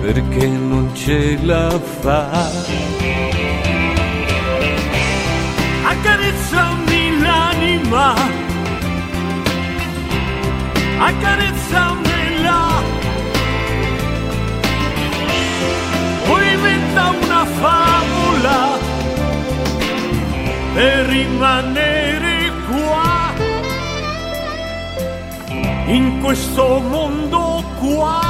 perché non ce la fa. Accarezzami l'anima, accarezzamela, poi inventa una favola per rimanere qua, in questo mondo qua.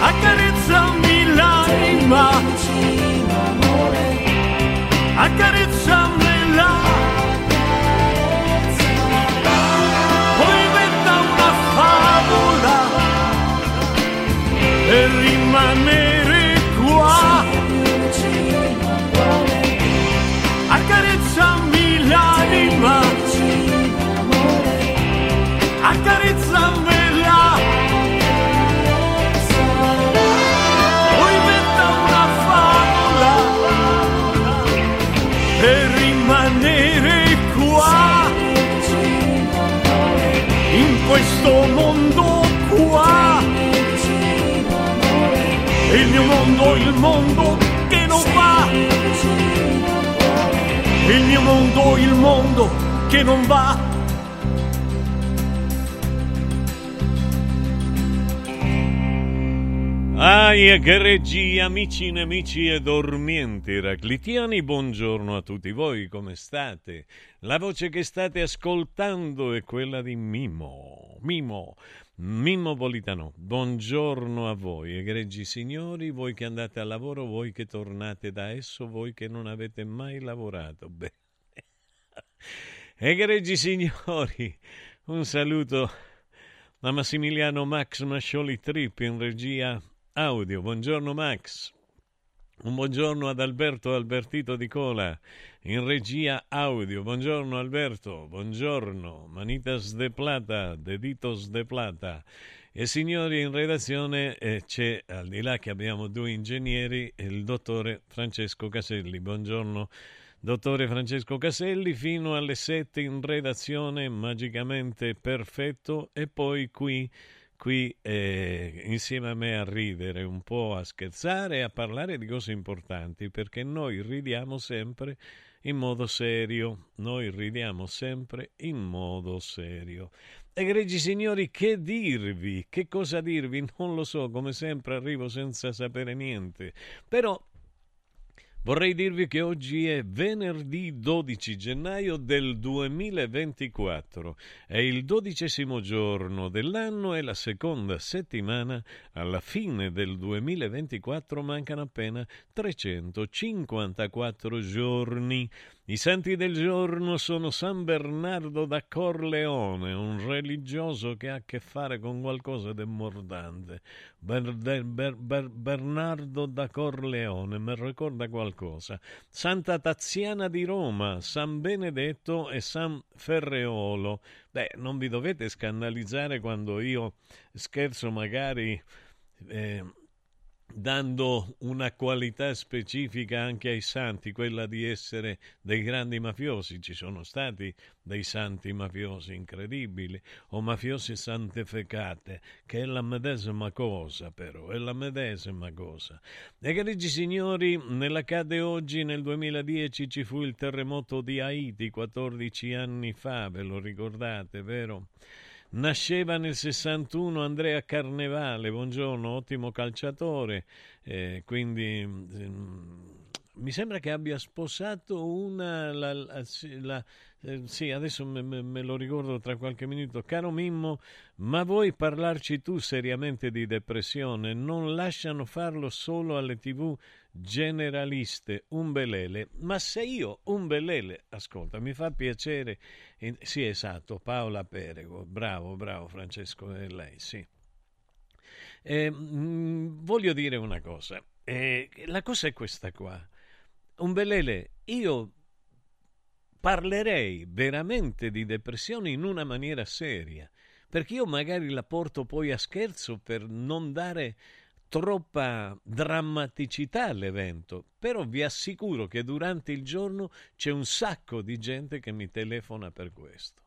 Accarezzami l'anima, accarezzamela. Mondo, che non va. Il mio mondo, il mondo che non va. Aia, che regia, amici, nemici e dormienti raclitiani, buongiorno a tutti voi, come state? La voce che state ascoltando è quella di Mimo, Mimo, Mimmo Politano. Buongiorno a voi, egregi signori, voi che andate al lavoro, voi che tornate da esso, voi che non avete mai lavorato. Beh. Egregi signori, un saluto da Massimiliano Max Mascioli Trip in regia audio. Buongiorno Max. Un buongiorno ad Alberto Albertito di Cola in regia audio. Buongiorno Alberto, buongiorno. Manitas de plata, deditos de plata. E signori, in redazione eh, c'è, al di là che abbiamo due ingegneri, il dottore Francesco Caselli. Buongiorno, dottore Francesco Caselli, fino alle 7 in redazione, magicamente perfetto, e poi qui qui eh, insieme a me a ridere, un po' a scherzare e a parlare di cose importanti, perché noi ridiamo sempre in modo serio, noi ridiamo sempre in modo serio. Egregi signori, che dirvi? Che cosa dirvi? Non lo so, come sempre arrivo senza sapere niente, però Vorrei dirvi che oggi è venerdì 12 gennaio del 2024. È il dodicesimo giorno dell'anno e la seconda settimana. Alla fine del 2024 mancano appena 354 giorni. I santi del giorno sono San Bernardo da Corleone, un religioso che ha a che fare con qualcosa di mordante. Ber, ber, ber, Bernardo da Corleone, mi ricorda qualcosa. Santa Taziana di Roma, San Benedetto e San Ferreolo. Beh, non vi dovete scandalizzare quando io scherzo magari... Eh, dando una qualità specifica anche ai santi, quella di essere dei grandi mafiosi. Ci sono stati dei santi mafiosi incredibili, o mafiosi santificate, che è la medesima cosa però, è la medesima cosa. Egregi signori, nell'accade oggi, nel 2010, ci fu il terremoto di Haiti, 14 anni fa, ve lo ricordate, vero? Nasceva nel 61 Andrea Carnevale, buongiorno, ottimo calciatore, eh, quindi mm, mi sembra che abbia sposato una, la, la, la, eh, sì, adesso me, me, lo ricordo tra qualche minuto. Caro Mimmo, ma vuoi parlarci tu seriamente di depressione? Non lasciano farlo solo alle tv generaliste, un belele. Ma se io, un belele, ascolta, mi fa piacere. Eh, sì, esatto, Paola Perego, bravo, bravo Francesco, è lei, sì. Eh, mh, voglio dire una cosa. Eh, la cosa è questa qua. Un belele, io parlerei veramente di depressione in una maniera seria, perché io magari la porto poi a scherzo per non dare troppa drammaticità all'evento, però vi assicuro che durante il giorno c'è un sacco di gente che mi telefona per questo.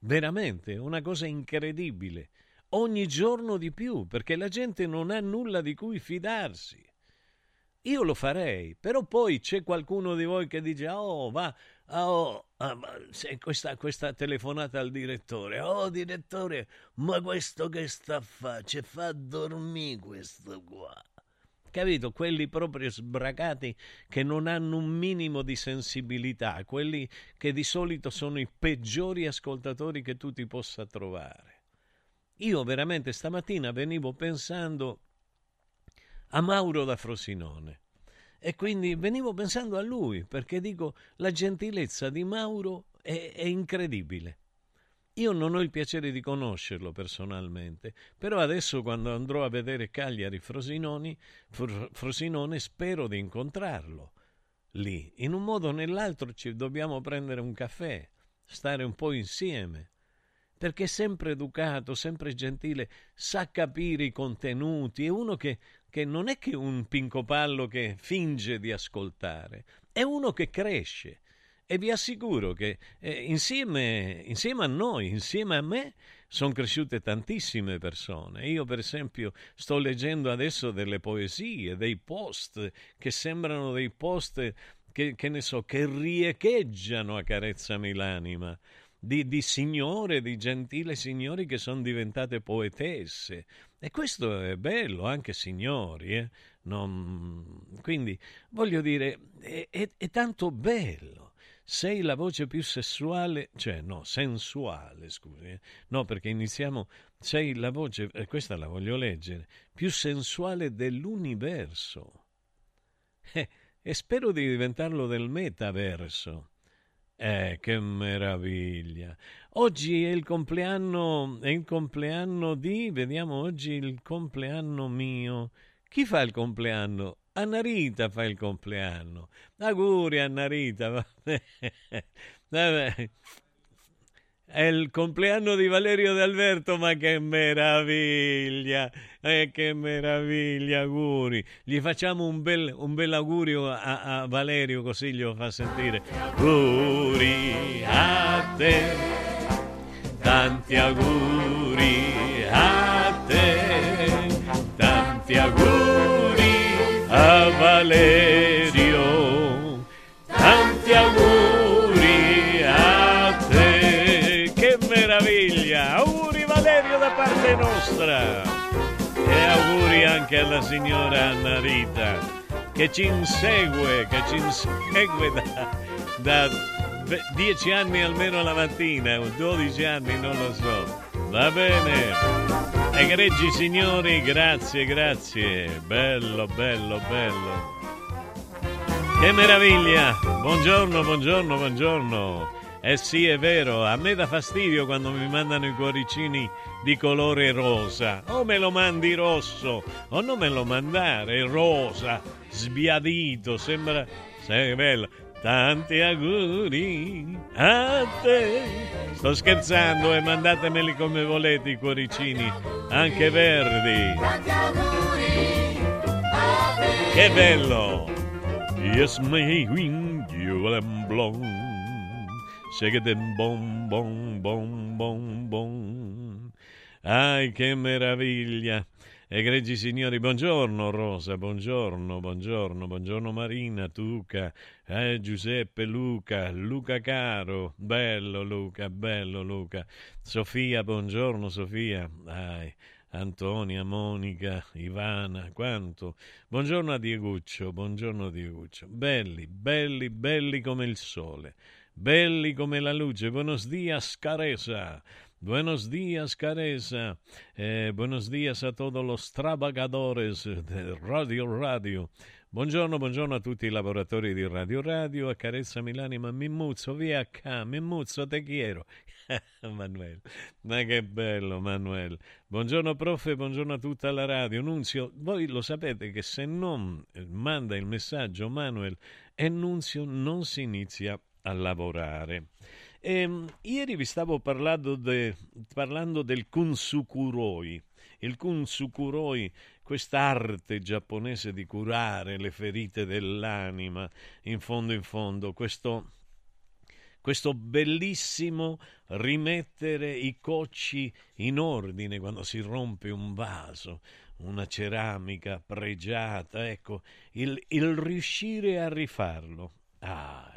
Veramente, una cosa incredibile. Ogni giorno di più, perché la gente non ha nulla di cui fidarsi. Io lo farei, però poi c'è qualcuno di voi che dice, oh, va, Oh, ah, questa, questa, telefonata al direttore. Oh, direttore, ma questo che sta a fare? Ci fa dormire questo qua. Capito? Quelli proprio sbracati che non hanno un minimo di sensibilità, quelli che di solito sono i peggiori ascoltatori che tu ti possa trovare. Io veramente stamattina venivo pensando a Mauro da Frosinone e quindi venivo pensando a lui, perché dico, la gentilezza di Mauro è, è incredibile. Io non ho il piacere di conoscerlo personalmente, però adesso quando andrò a vedere Cagliari Frosinoni, Frosinone spero di incontrarlo lì. In un modo o nell'altro ci dobbiamo prendere un caffè, stare un po' insieme perché è sempre educato, sempre gentile, sa capire i contenuti, è uno che, che non è che un pincopallo che finge di ascoltare, è uno che cresce. E vi assicuro che eh, insieme, insieme a noi, insieme a me, sono cresciute tantissime persone. Io, per esempio, sto leggendo adesso delle poesie, dei post che sembrano dei post che, che ne so, che riecheggiano a carezzami l'anima di, di signore, di gentili signori che sono diventate poetesse. E questo è bello, anche signori. Eh? Non... Quindi voglio dire, è, è, è tanto bello sei la voce più sessuale, cioè no, sensuale, scusi, eh? no perché iniziamo, sei la voce, e questa la voglio leggere, più sensuale dell'universo. Eh, e spero di diventarlo del metaverso. Eh, che meraviglia! Oggi è il compleanno, è il compleanno di, vediamo oggi il compleanno mio. Chi fa il compleanno? Anna Rita fa il compleanno. Auguri Anna Rita, vabbè. vabbè. è il compleanno di Valerio D'Alberto, ma che meraviglia! Eh, che meraviglia, auguri! Gli facciamo un bel, un bel augurio a, a Valerio, così glielo fa sentire. Auguri a te, tanti auguri a te, tanti auguri a Valerio, tanti auguri a te. Che meraviglia! Auguri Valerio da parte nostra! E auguri anche alla signora Anna Rita che ci insegue, che ci insegue da, da dieci anni almeno la mattina, o dodici anni, non lo so. Va bene. Egregi signori, grazie, grazie. Bello, bello, bello. Che meraviglia! Buongiorno, buongiorno, buongiorno. Eh sì, è vero, a me dà fastidio quando mi mandano i cuoricini di colore rosa. O me lo mandi rosso, o non me lo mandare rosa, sbiadito, sembra... Sei bello. Tanti auguri a te. Sto scherzando e mandatemeli come volete i cuoricini, anche verdi. Tanti auguri a te. Che bello! Yes, my wing, you am blonde. Shake it bom bom bom bom bom. Ai che meraviglia! Egregi signori, buongiorno Rosa, buongiorno, buongiorno, buongiorno Marina, Tuca, eh, Giuseppe, Luca, Luca caro, bello Luca, bello Luca, Sofia, buongiorno Sofia, ai, Antonia, Monica, Ivana, quanto. Buongiorno a Dieguccio, buongiorno a Dieguccio, belli, belli, belli come il sole belli come la luce. Buenos días, Caresa. Buenos días, Caresa. Eh, buenos días a todos los trabajadores de Radio Radio. Buongiorno, buongiorno a tutti i lavoratori di Radio Radio, a Carezza Milanima, Mimuzzo, via qua, Mimuzzo, te quiero. Manuel, ma che bello Manuel. Buongiorno prof, buongiorno a tutta la radio. Nunzio, voi lo sapete che se non manda il messaggio Manuel e Nunzio non si inizia a lavorare. Ehm, ieri vi stavo parlando, de, parlando del kunsukuroi. Il kunsukuroi, quest'arte giapponese di curare le ferite dell'anima, in fondo in fondo, questo, questo bellissimo rimettere i cocci in ordine quando si rompe un vaso, una ceramica pregiata, ecco, il, il riuscire a rifarlo. Ah,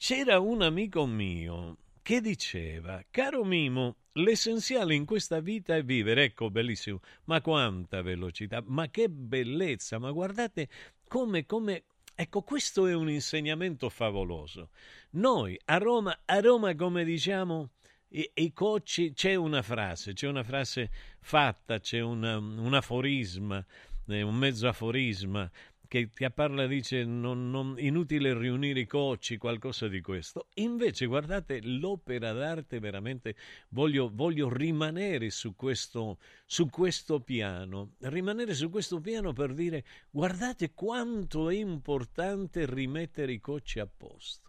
c'era un amico mio che diceva, caro Mimo, l'essenziale in questa vita è vivere, ecco bellissimo, ma quanta velocità, ma che bellezza, ma guardate come, come, ecco questo è un insegnamento favoloso. Noi a Roma, a Roma come diciamo, i, i cocci, c'è una frase, c'è una frase fatta, c'è una, un aforisma, eh, un mezzo aforisma che ti parla dice non, non, inutile riunire i cocci, qualcosa di questo. Invece guardate l'opera d'arte veramente, voglio, voglio rimanere su questo, su questo piano, rimanere su questo piano per dire guardate quanto è importante rimettere i cocci a posto.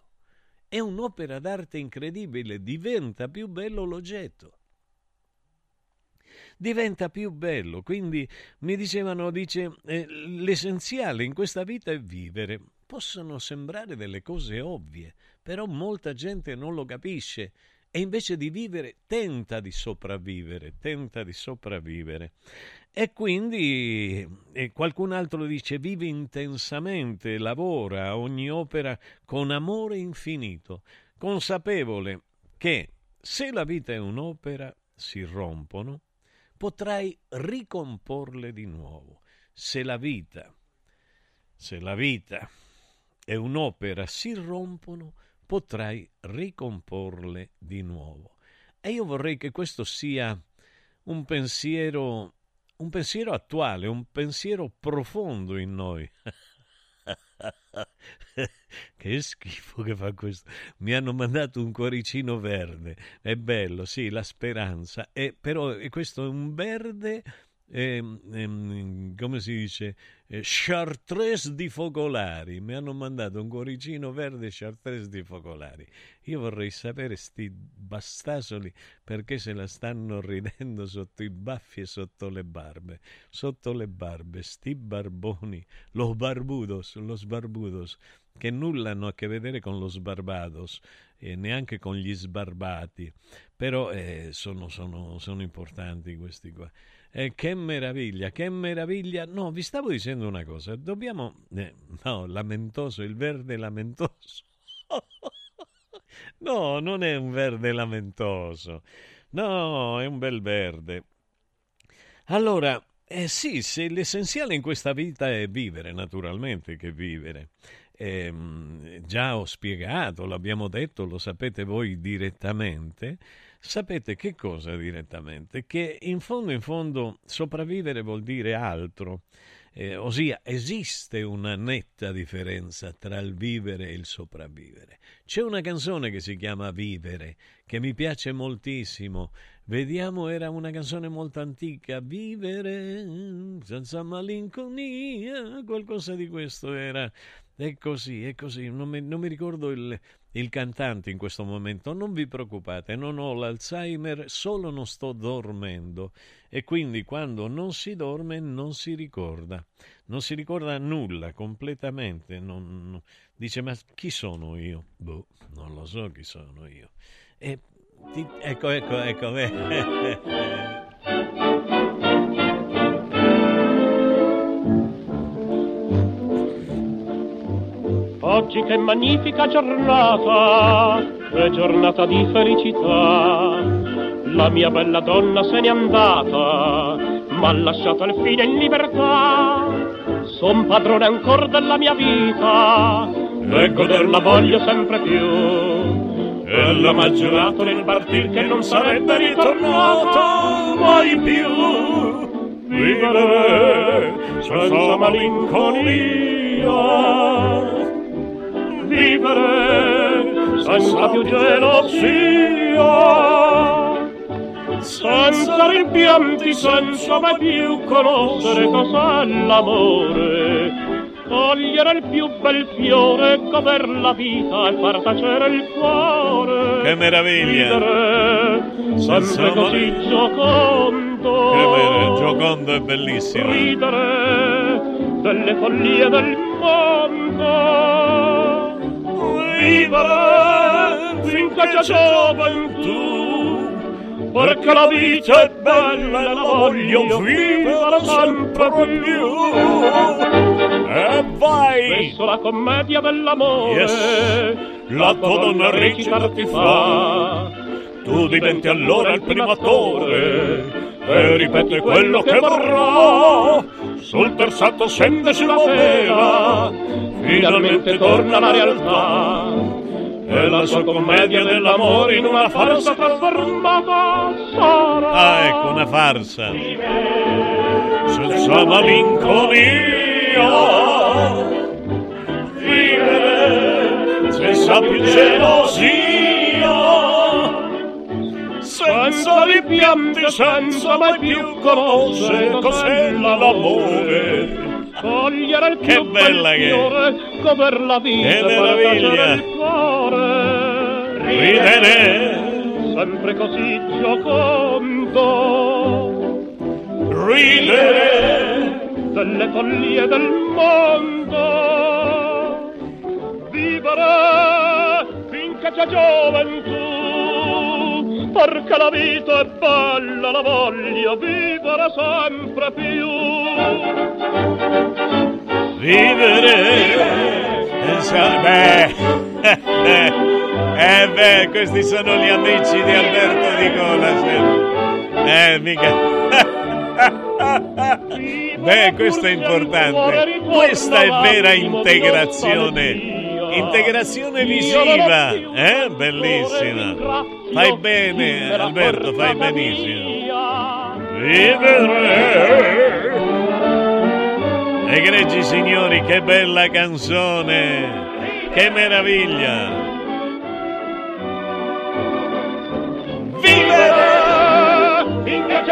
È un'opera d'arte incredibile, diventa più bello l'oggetto diventa più bello. Quindi mi dicevano, dice, eh, l'essenziale in questa vita è vivere. Possono sembrare delle cose ovvie, però molta gente non lo capisce e invece di vivere tenta di sopravvivere, tenta di sopravvivere. E quindi e qualcun altro dice vive intensamente, lavora ogni opera con amore infinito, consapevole che se la vita è un'opera si rompono, potrai ricomporle di nuovo. Se la vita, se la vita è un'opera, si rompono, potrai ricomporle di nuovo. E io vorrei che questo sia un pensiero, un pensiero attuale, un pensiero profondo in noi. che schifo che fa questo. Mi hanno mandato un cuoricino verde. È bello, sì, la speranza. È, però questo è un verde eh, eh, come si dice, eh, chartreuse di focolari. Mi hanno mandato un cuoricino verde chartreuse di focolari. Io vorrei sapere sti bastasoli perché se la stanno ridendo sotto i baffi e sotto le barbe. Sotto le barbe, sti barboni, los barbudos, los barbudos, che nulla hanno a che vedere con lo Barbados e neanche con gli sbarbati, però eh, sono, sono, sono importanti questi qua. Eh, che meraviglia, che meraviglia. No, vi stavo dicendo una cosa. Dobbiamo... Eh, no, lamentoso, il verde lamentoso. no, non è un verde lamentoso. No, è un bel verde. Allora, eh sì, se l'essenziale in questa vita è vivere, naturalmente che vivere. Eh, già ho spiegato, l'abbiamo detto, lo sapete voi direttamente. Sapete che cosa direttamente? Che in fondo, in fondo, sopravvivere vuol dire altro. Eh, ossia, esiste una netta differenza tra il vivere e il sopravvivere. C'è una canzone che si chiama Vivere, che mi piace moltissimo. Vediamo, era una canzone molto antica. Vivere senza malinconia, qualcosa di questo era. È così, è così. Non mi, non mi ricordo il, il cantante in questo momento. Non vi preoccupate, non ho l'Alzheimer, solo non sto dormendo. E quindi quando non si dorme non si ricorda. Non si ricorda nulla completamente. Non, non, dice, ma chi sono io? Boh, non lo so chi sono io. E, ti, ecco, ecco, ecco. Oggi che magnifica giornata, è giornata di felicità. La mia bella donna se n'è andata, m'ha lasciato al fine in libertà. Son padrone ancora della mia vita, e goderla voglio sempre più. Ella m'ha giurato nel partir che non sarebbe ritornato mai più. Vivere senza malinconia vivere senza più gelosia, senza rimpianti, senza mai più conoscere cos'è l'amore. Cogliere il più bel fiore, goder la vita e far tacere il cuore. Che meraviglia! Vivere sempre così giocondo. Che meraviglia, giocondo e bellissimo. Ridere delle follie del mondo vivere finché c'è gioventù perché la vita è bella e la voglio vivere sempre più. E vai! Spesso la commedia dell'amore. Yes. la tua donna recita ti fa. tu diventi allora il primo attore e ripete quello che vorrà. sul terzato scende sulla vela finalmente torna la realtà. e la sua commedia dell'amore in una farsa trasformata sarà ah ecco una farsa. Senza malinconia. Vivere senza più gelosia. Senza rimpianti, senza mai più conoscere cos'è l'amore. Cogliere il che più bella bel che fiore, goder la vita, Che meraviglia. il cuore. Ridere. sempre così giocondo, ridere delle follie del mondo. Vivere finché c'è gioventù, perché la vita è bella, la voglio vivere sempre più. vivere beh eh beh questi sono gli amici di Alberto Di Cola eh mica. Beh questo è importante. Questa è vera integrazione integrazione visiva eh? bellissima. fai bene Alberto fai benissimo. vivere Egregi signori, che bella canzone! Che meraviglia! Vivere finché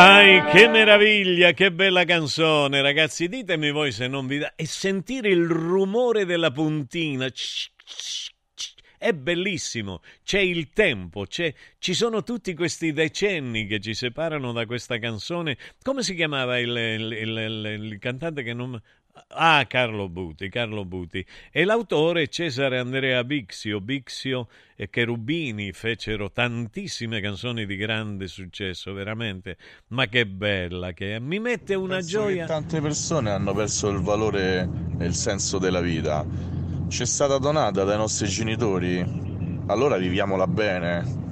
Ai, che meraviglia, che bella canzone, ragazzi. Ditemi voi se non vi dà. E sentire il rumore della puntina. È bellissimo, c'è il tempo, c'è, ci sono tutti questi decenni che ci separano da questa canzone. Come si chiamava il, il, il, il cantante che non... Ah, Carlo Buti, Carlo Buti. E l'autore Cesare Andrea Bixio. Bixio e Cherubini fecero tantissime canzoni di grande successo, veramente. Ma che bella che è. Mi mette una Penso gioia. tante persone hanno perso il valore e il senso della vita. Ci è stata donata dai nostri genitori. Allora viviamola bene.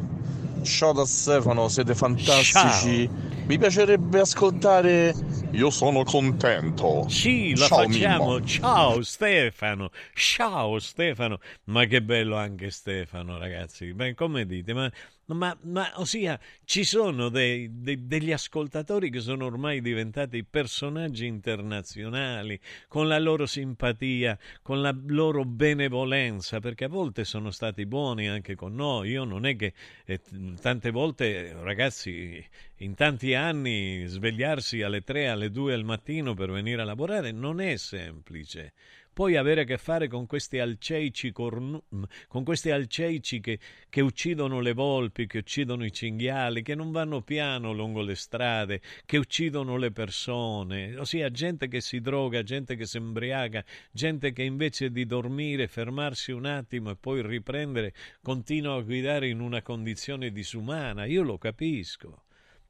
Ciao da Stefano, siete fantastici. Ciao. Mi piacerebbe ascoltare Io sono contento. Sì, la Ciao, facciamo. Mimmo. Ciao Stefano. Ciao Stefano. Ma che bello anche Stefano, ragazzi. Beh, come dite? Ma, ma, ma ossia, ci sono dei- dei- degli ascoltatori che sono ormai diventati personaggi internazionali con la loro simpatia, con la loro benevolenza, perché a volte sono stati buoni anche con noi. Io non è che eh, tante volte, ragazzi, in tanti anni svegliarsi alle 3, alle 2 al mattino per venire a lavorare non è semplice. Poi avere a che fare con questi alceici, cornu- con questi alceici che, che uccidono le volpi, che uccidono i cinghiali, che non vanno piano lungo le strade, che uccidono le persone, ossia gente che si droga, gente che si embriaga, gente che invece di dormire, fermarsi un attimo e poi riprendere, continua a guidare in una condizione disumana. Io lo capisco.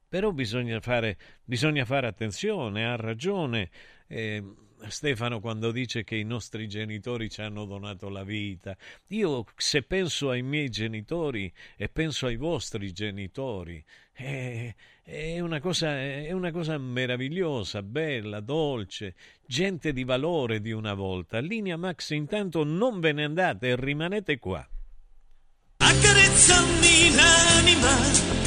Però bisogna fare, bisogna fare attenzione, ha ragione eh, Stefano quando dice che i nostri genitori ci hanno donato la vita. Io se penso ai miei genitori e penso ai vostri genitori, eh, è una, cosa, è una cosa meravigliosa, bella, dolce, gente di valore di una volta. Linea Max, intanto non ve ne andate, rimanete qua. Accarezzami l'anima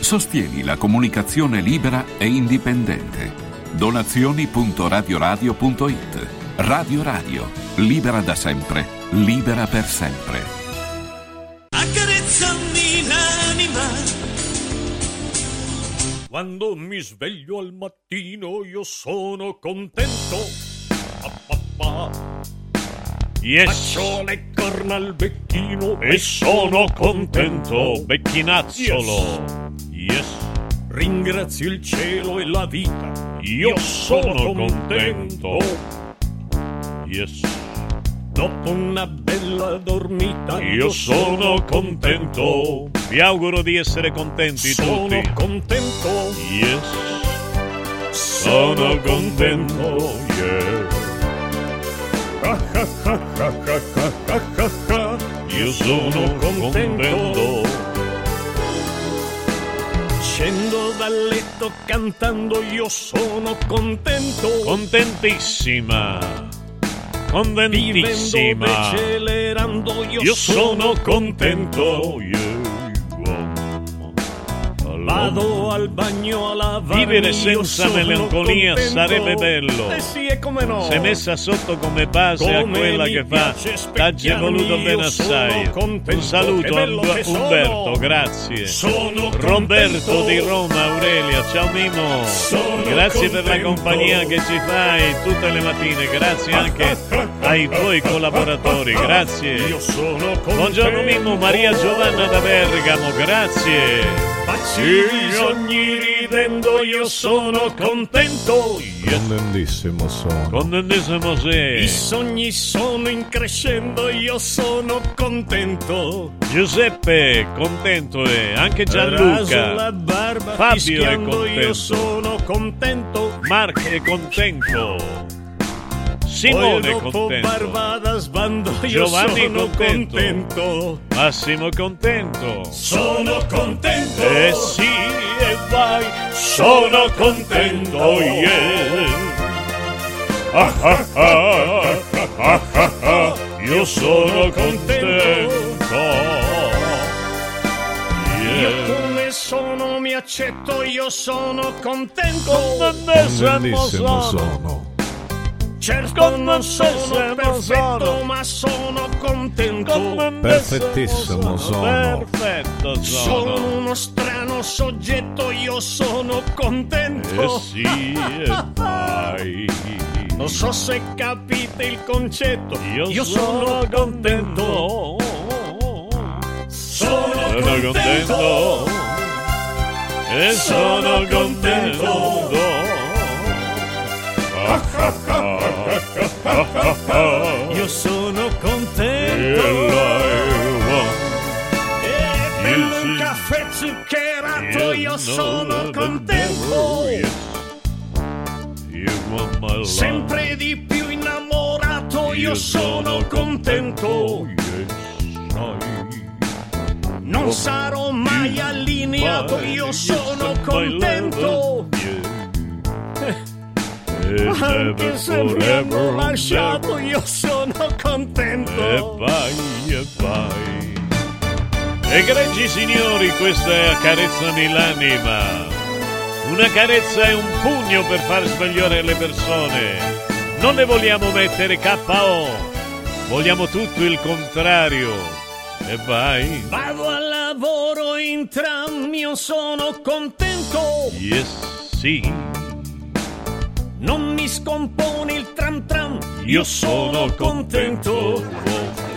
Sostieni la comunicazione libera e indipendente. Donazioni.radioradio.it Radio Radio, libera da sempre, libera per sempre. Accarezzami l'anima. Quando mi sveglio al mattino io sono contento. Pa, pa, pa. Yes. Faccio le corna al becchino e sono contento. Beccinazzolo. Yes. Ringrazio il cielo e la vita. Io sono contento. Yes. Dopo una bella dormita Io sono contento. Vi auguro di essere contenti Sono tutti. contento. Yes. Sono contento. Yeah. Io sono contento. Scendo dal letto cantando, io sono contento. Contentissima. Vivendo Contentissima. decelerando, io, Io sono sono contento. Yeah. Vado al bagno a lavare. Vivere senza melanconia contento. sarebbe bello. Eh sì, e come no? Se messa sotto come base a Come quella mi che fa, t'aggi voluto bene assai. contento, Un saluto a. Umberto, grazie. Sono Roberto contento. di Roma, Aurelia, ciao Mimo. Sono Grazie per la contento. compagnia che ci fai tutte le mattine, grazie anche ai tuoi collaboratori, grazie. Io sono contento. Buongiorno Mimmo, Maria Giovanna da Bergamo, grazie. Facci i sogni ridendo, io sono contento. Contentissimo sono. Contentissimo I sei. sogni sono in crescendo, io sono contento. Giuseppe, contento è, anche Raso la Gianluca. barba, Fabio è contento. io sono contento. Mark è contento. È dopo contento. Barbada sbando, io Giovanni sono contento. contento. Massimo contento. Sono contento. Eh sì, e vai, sono contento, yeah. Ah, ah, ah, ah, ah, ah, io sono contento. Io Yeah. come sono mi accetto, io sono contento. Sono. Certo non sono perfetto, sono. ma sono contento. Perfettissimo sono. Perfetto Sono sono. uno strano soggetto, io sono contento. Eh sì, e vai. Non so se capite il concetto. Io, sono contento. Sono Sono contento. contento. E sono Sono contento. Io sono contento. Sì. caffè zuccherato io sono contento. Sempre di più innamorato io sono contento. Non sarò mai allineato, io sono contento. Anche se mi hanno lasciato, io sono E contento. vai, e vai. Egregi signori, questa è Accarezzami l'anima. Una carezza è un pugno per far svegliare le persone. Non ne vogliamo mettere KO. Vogliamo tutto il contrario. E vai. Vado al lavoro in tram, io sono contento. Yes, sì. Non mi scompone il tram tram, Io sono contento.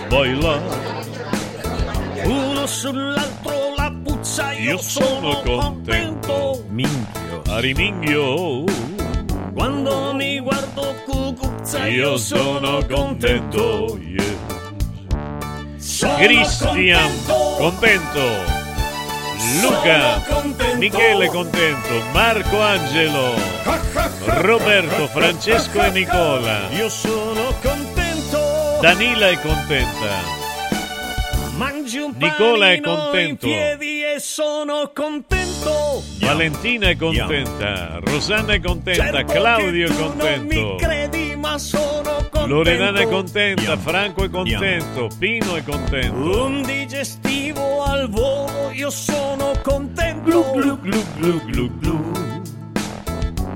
Vai là. Uno sull'altro la puzza, io, Io sono contento. Minchio. Ariminghio. Quando mi guardo cucuzza, Io sono contento. Sono Cristian, contento. contento. Luca, Michele contento, Marco Angelo, Roberto, Francesco e Nicola. Io sono contento. Danila è contenta. Nicola è contento. contento. Valentina è contenta, Rosanna è contenta, Certo Claudio è contento. Loredana è contenta, Franco è contento, Pino è contento. Un digestivo al volo, io sono contento. Glu glu glu glu glu.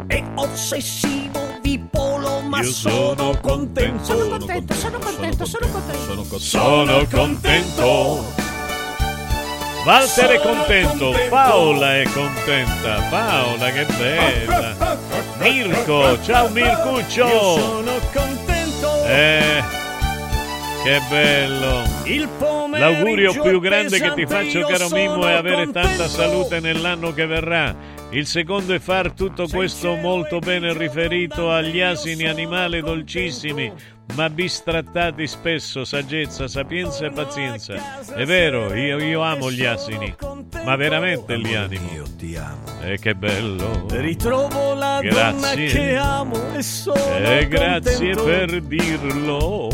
E ossessivo bipolo, ma Io sono, sono contento. Sono contento, sono contento, sono contento. Sono contento. Walter è contento, Paola è contenta, Paola che bella. Mirko, ciao Mircuccio. Io sono contento. Eh, che bello. Il pomeriggio L'augurio più grande che ti faccio, io caro Mimmo, è avere tanta salute nell'anno che verrà. Il secondo è far tutto questo molto bene riferito agli asini animali dolcissimi, ma bistrattati spesso, saggezza, sapienza e pazienza. È vero, io, io amo gli asini, ma veramente li animo. Io ti amo. E che bello. Ritrovo la donna Grazie. che amo e sono E grazie contento. per dirlo.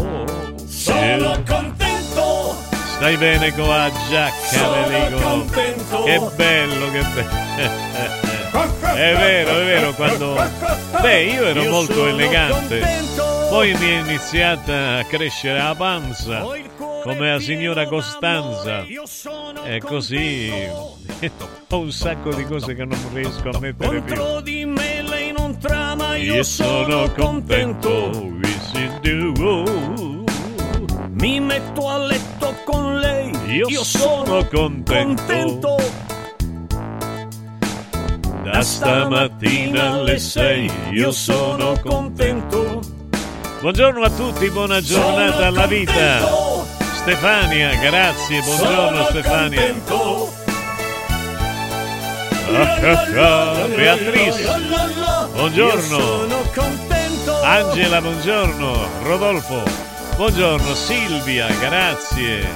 Sono Eh, contento. Stai bene con la giacca, Sono ve dico. contento. Che bello, che bello. È vero, è vero, quando... Beh, io ero Io molto elegante. contento. Poi mi è iniziata a crescere la panza, come la signora Costanza. E così ho un sacco di cose che non riesco a mettere più. Contro di me lei non trama, io, sono contento, do. Mi metto a letto con lei. Io sono contento. Da stamattina alle sei io sono contento. Buongiorno a tutti, buona giornata alla vita. Stefania, grazie, buongiorno Stefania. Beatrice, Io buongiorno. Angela, buongiorno. Rodolfo, buongiorno. Silvia, grazie.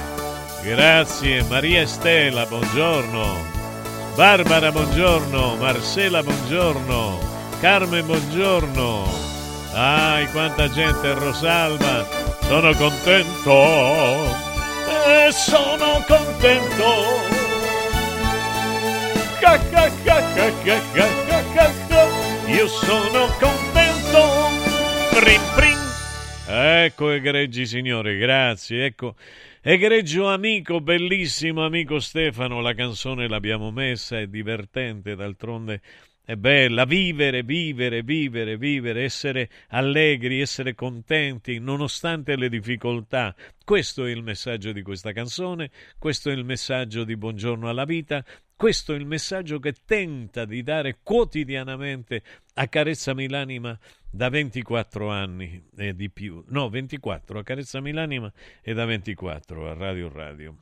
Grazie. Maria Estela, buongiorno. Barbara, buongiorno. Marcela, buongiorno. Carmen, buongiorno. Ai, quanta gente, Rosalba! Sono contento! E sono contento! Io sono contento! Prim, prim. Ecco, egregi signori, grazie, ecco. Egregio amico, bellissimo amico Stefano, la canzone l'abbiamo messa, è divertente, d'altronde è bella. Vivere, vivere, vivere, vivere, essere allegri, essere contenti, nonostante le difficoltà. Questo è il messaggio di questa canzone, questo è il messaggio di Buongiorno alla vita, questo è il messaggio che tenta di dare quotidianamente a Carezzami l'anima da 24 anni e di più. No, 24, a Carezzami l'anima e da 24 a Radio Radio.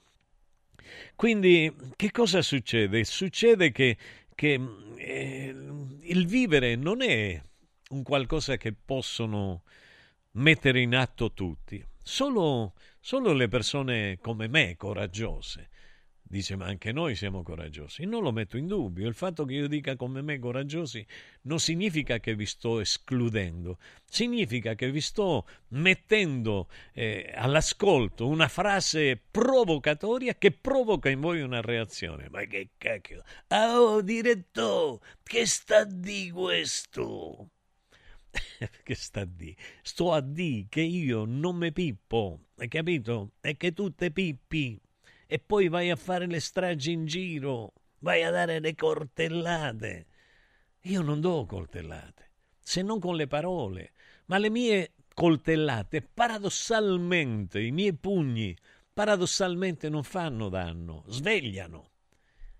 Quindi che cosa succede? Succede che, che il vivere non è un qualcosa che possono mettere in atto tutti, solo, solo le persone come me, coraggiose. Dice, ma anche noi siamo coraggiosi. Non lo metto in dubbio. Il fatto che io dica come me coraggiosi non significa che vi sto escludendo, significa che vi sto mettendo eh, all'ascolto una frase provocatoria che provoca in voi una reazione. Ma che cacchio! Ah, oh, direttore, che sta di questo? che sta di? Sto a di che io non me pippo, hai capito? E che tu te pippi e poi vai a fare le stragi in giro, vai a dare le coltellate. Io non do coltellate, se non con le parole, ma le mie coltellate, paradossalmente, i miei pugni, paradossalmente non fanno danno, svegliano.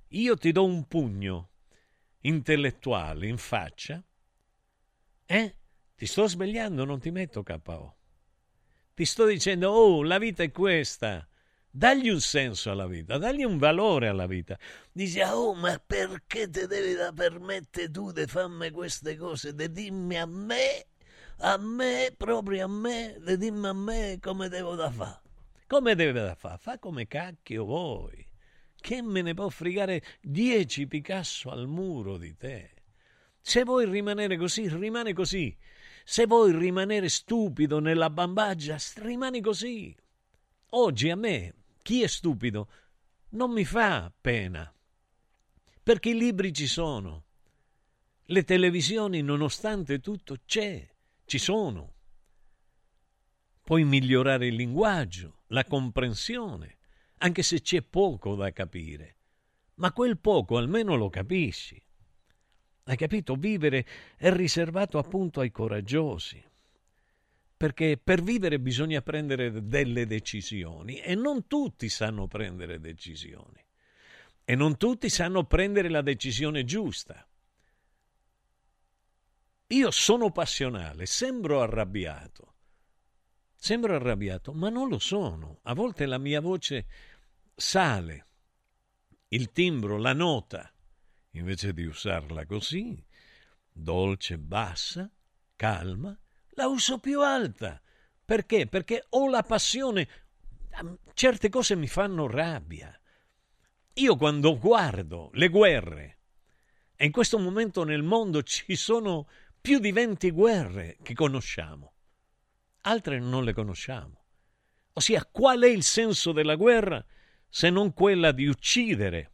Io ti do un pugno intellettuale in faccia, eh? Ti sto svegliando, non ti metto KO. Ti sto dicendo, oh, la vita è questa. Dagli un senso alla vita, dagli un valore alla vita. Dici, oh, ma perché te devi da permettere tu di farmi queste cose? Di dimmi a me, a me, proprio a me, di dimmi a me come devo da fare. Come devo da fare? Fa come cacchio vuoi. che me ne può fregare dieci Picasso al muro di te? Se vuoi rimanere così, rimane così. Se vuoi rimanere stupido nella bambaggia, rimani così. Oggi a me, chi è stupido, non mi fa pena, perché i libri ci sono. Le televisioni, nonostante tutto, c'è, ci sono. Puoi migliorare il linguaggio, la comprensione, anche se c'è poco da capire. Ma quel poco almeno lo capisci. Hai capito? Vivere è riservato appunto ai coraggiosi. Perché per vivere bisogna prendere delle decisioni e non tutti sanno prendere decisioni. E non tutti sanno prendere la decisione giusta. Io sono passionale, sembro arrabbiato. Sembro arrabbiato, ma non lo sono. A volte la mia voce sale, il timbro, la nota invece di usarla così, dolce, bassa, calma, la uso più alta. Perché? Perché ho la passione. Certe cose mi fanno rabbia. Io quando guardo le guerre, e in questo momento nel mondo ci sono più di 20 guerre che conosciamo, altre non le conosciamo. Ossia, qual è il senso della guerra se non quella di uccidere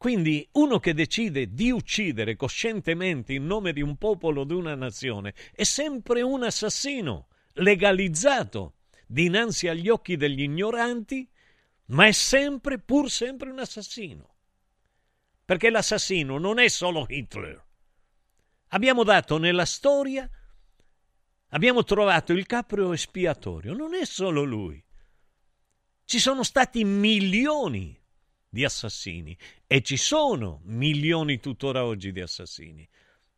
quindi uno che decide di uccidere coscientemente in nome di un popolo, di una nazione, è sempre un assassino, legalizzato dinanzi agli occhi degli ignoranti, ma è sempre, pur sempre un assassino. Perché l'assassino non è solo Hitler. Abbiamo dato nella storia, abbiamo trovato il capro espiatorio, non è solo lui. Ci sono stati milioni di assassini e ci sono milioni tuttora oggi di assassini.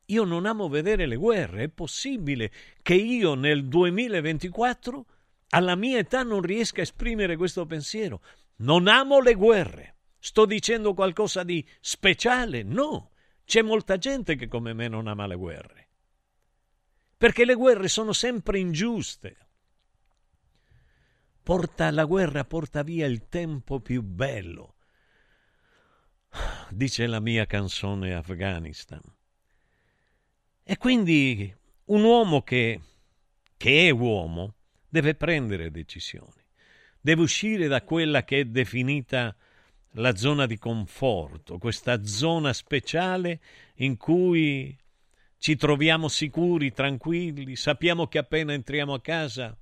Io non amo vedere le guerre, è possibile che io nel 2024 alla mia età non riesca a esprimere questo pensiero. Non amo le guerre. Sto dicendo qualcosa di speciale? No. C'è molta gente che come me non ama le guerre. Perché le guerre sono sempre ingiuste. Porta la guerra porta via il tempo più bello, dice la mia canzone Afghanistan. E quindi un uomo che, che è uomo deve prendere decisioni, deve uscire da quella che è definita la zona di conforto, questa zona speciale in cui ci troviamo sicuri, tranquilli, sappiamo che appena entriamo a casa,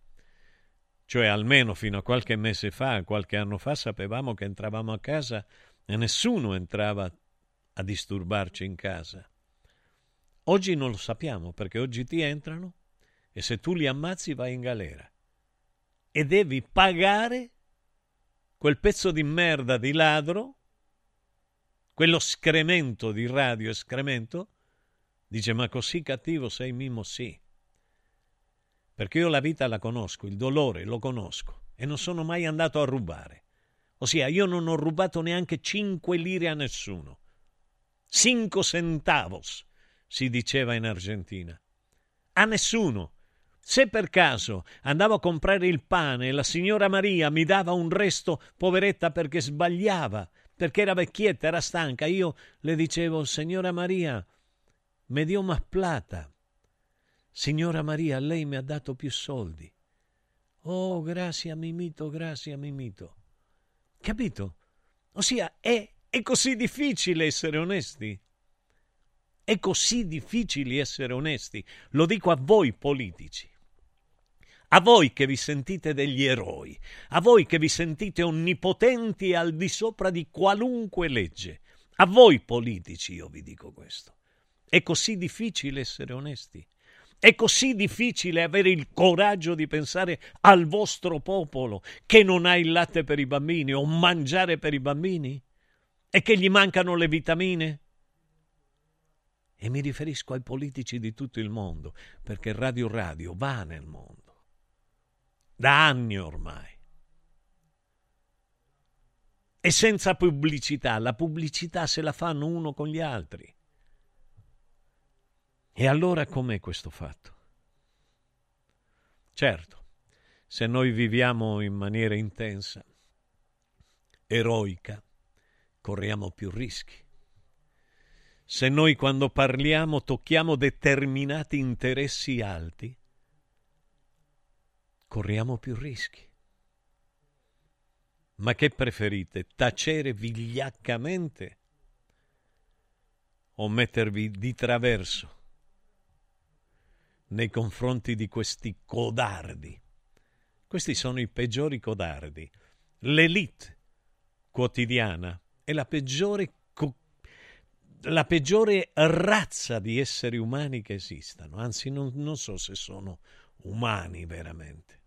cioè almeno fino a qualche mese fa, qualche anno fa, sapevamo che entravamo a casa e nessuno entrava a disturbarci in casa. Oggi non lo sappiamo perché oggi ti entrano e se tu li ammazzi vai in galera e devi pagare quel pezzo di merda di ladro, quello scremento di radio escremento, dice ma così cattivo sei Mimo? Sì. Perché io la vita la conosco, il dolore lo conosco e non sono mai andato a rubare. Ossia, io non ho rubato neanche cinque lire a nessuno. Cinco centavos, si diceva in Argentina. A nessuno. Se per caso andavo a comprare il pane e la signora Maria mi dava un resto, poveretta, perché sbagliava, perché era vecchietta, era stanca, io le dicevo, signora Maria, me dio más plata. Signora Maria, lei mi ha dato più soldi. Oh, grazie, mimito, grazie, mimito. Capito? Ossia, è, è così difficile essere onesti. È così difficile essere onesti. Lo dico a voi politici. A voi che vi sentite degli eroi, a voi che vi sentite onnipotenti al di sopra di qualunque legge, a voi politici io vi dico questo. È così difficile essere onesti. È così difficile avere il coraggio di pensare al vostro popolo che non ha il latte per i bambini o mangiare per i bambini? E che gli mancano le vitamine? E mi riferisco ai politici di tutto il mondo, perché Radio Radio va nel mondo. Da anni ormai. E senza pubblicità, la pubblicità se la fanno uno con gli altri. E allora com'è questo fatto? Certo, se noi viviamo in maniera intensa, eroica, corriamo più rischi. Se noi quando parliamo tocchiamo determinati interessi alti, corriamo più rischi. Ma che preferite, tacere vigliaccamente o mettervi di traverso nei confronti di questi codardi? Questi sono i peggiori codardi. L'elite quotidiana è la peggiore, co- la peggiore razza di esseri umani che esistano. Anzi, non, non so se sono umani veramente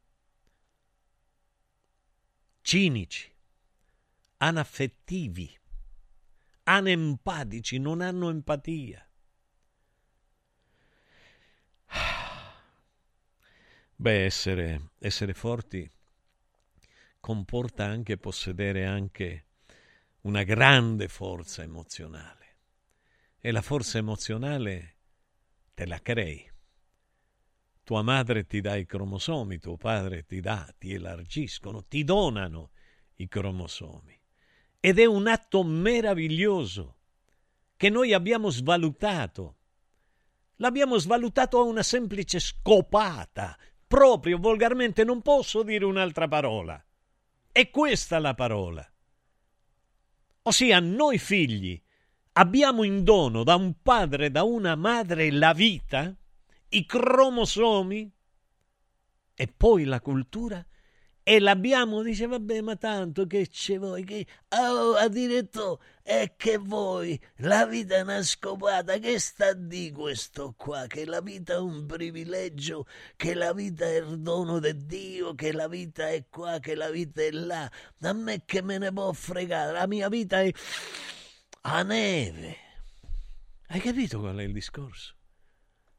cinici, anaffettivi, anempatici, non hanno empatia. Beh, essere, essere forti comporta anche possedere anche una grande forza emozionale. E la forza emozionale te la crei. Tua madre ti dà i cromosomi, tuo padre ti dà, ti elargiscono, ti donano i cromosomi. Ed è un atto meraviglioso che noi abbiamo svalutato. L'abbiamo svalutato a una semplice scopata, proprio volgarmente non posso dire un'altra parola. È questa la parola. Ossia, noi figli abbiamo in dono da un padre e da una madre la vita i cromosomi e poi la cultura e l'abbiamo, dice vabbè ma tanto che c'è voi, che oh, ha detto è che voi, la vita è una scopata, che sta di questo qua, che la vita è un privilegio, che la vita è il dono di Dio, che la vita è qua, che la vita è là, a me che me ne può fregare, la mia vita è a neve. Hai capito qual è il discorso?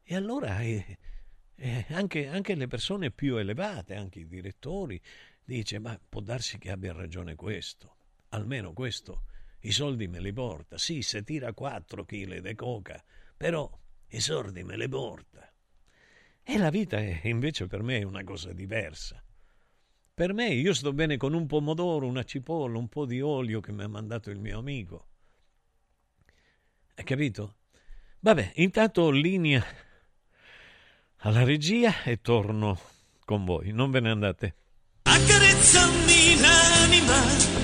E allora eh, eh, anche, anche, le persone più elevate, anche i direttori, dice ma può darsi che abbia ragione questo, almeno questo, i soldi me li porta, sì se tira 4 kg di coca, però i soldi me li porta. E la vita è, invece per me è una cosa diversa. Per me io sto bene con un pomodoro, una cipolla, un po' di olio che mi ha mandato il mio amico. Hai capito? Vabbè, intanto linea alla regia e torno con voi. Non ve ne andate. Accarezzami l'anima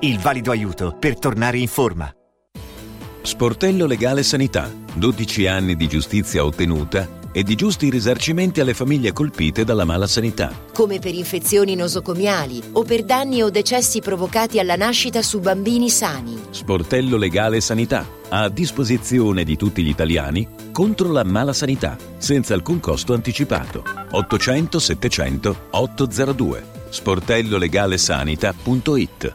il valido aiuto per tornare in forma. Sportello Legale Sanità. 12 anni di giustizia ottenuta e di giusti risarcimenti alle famiglie colpite dalla mala sanità. Come per infezioni nosocomiali o per danni o decessi provocati alla nascita su bambini sani. Sportello Legale Sanità. A disposizione di tutti gli italiani contro la mala sanità, senza alcun costo anticipato. 800 700 802. sportellolegalesanita.it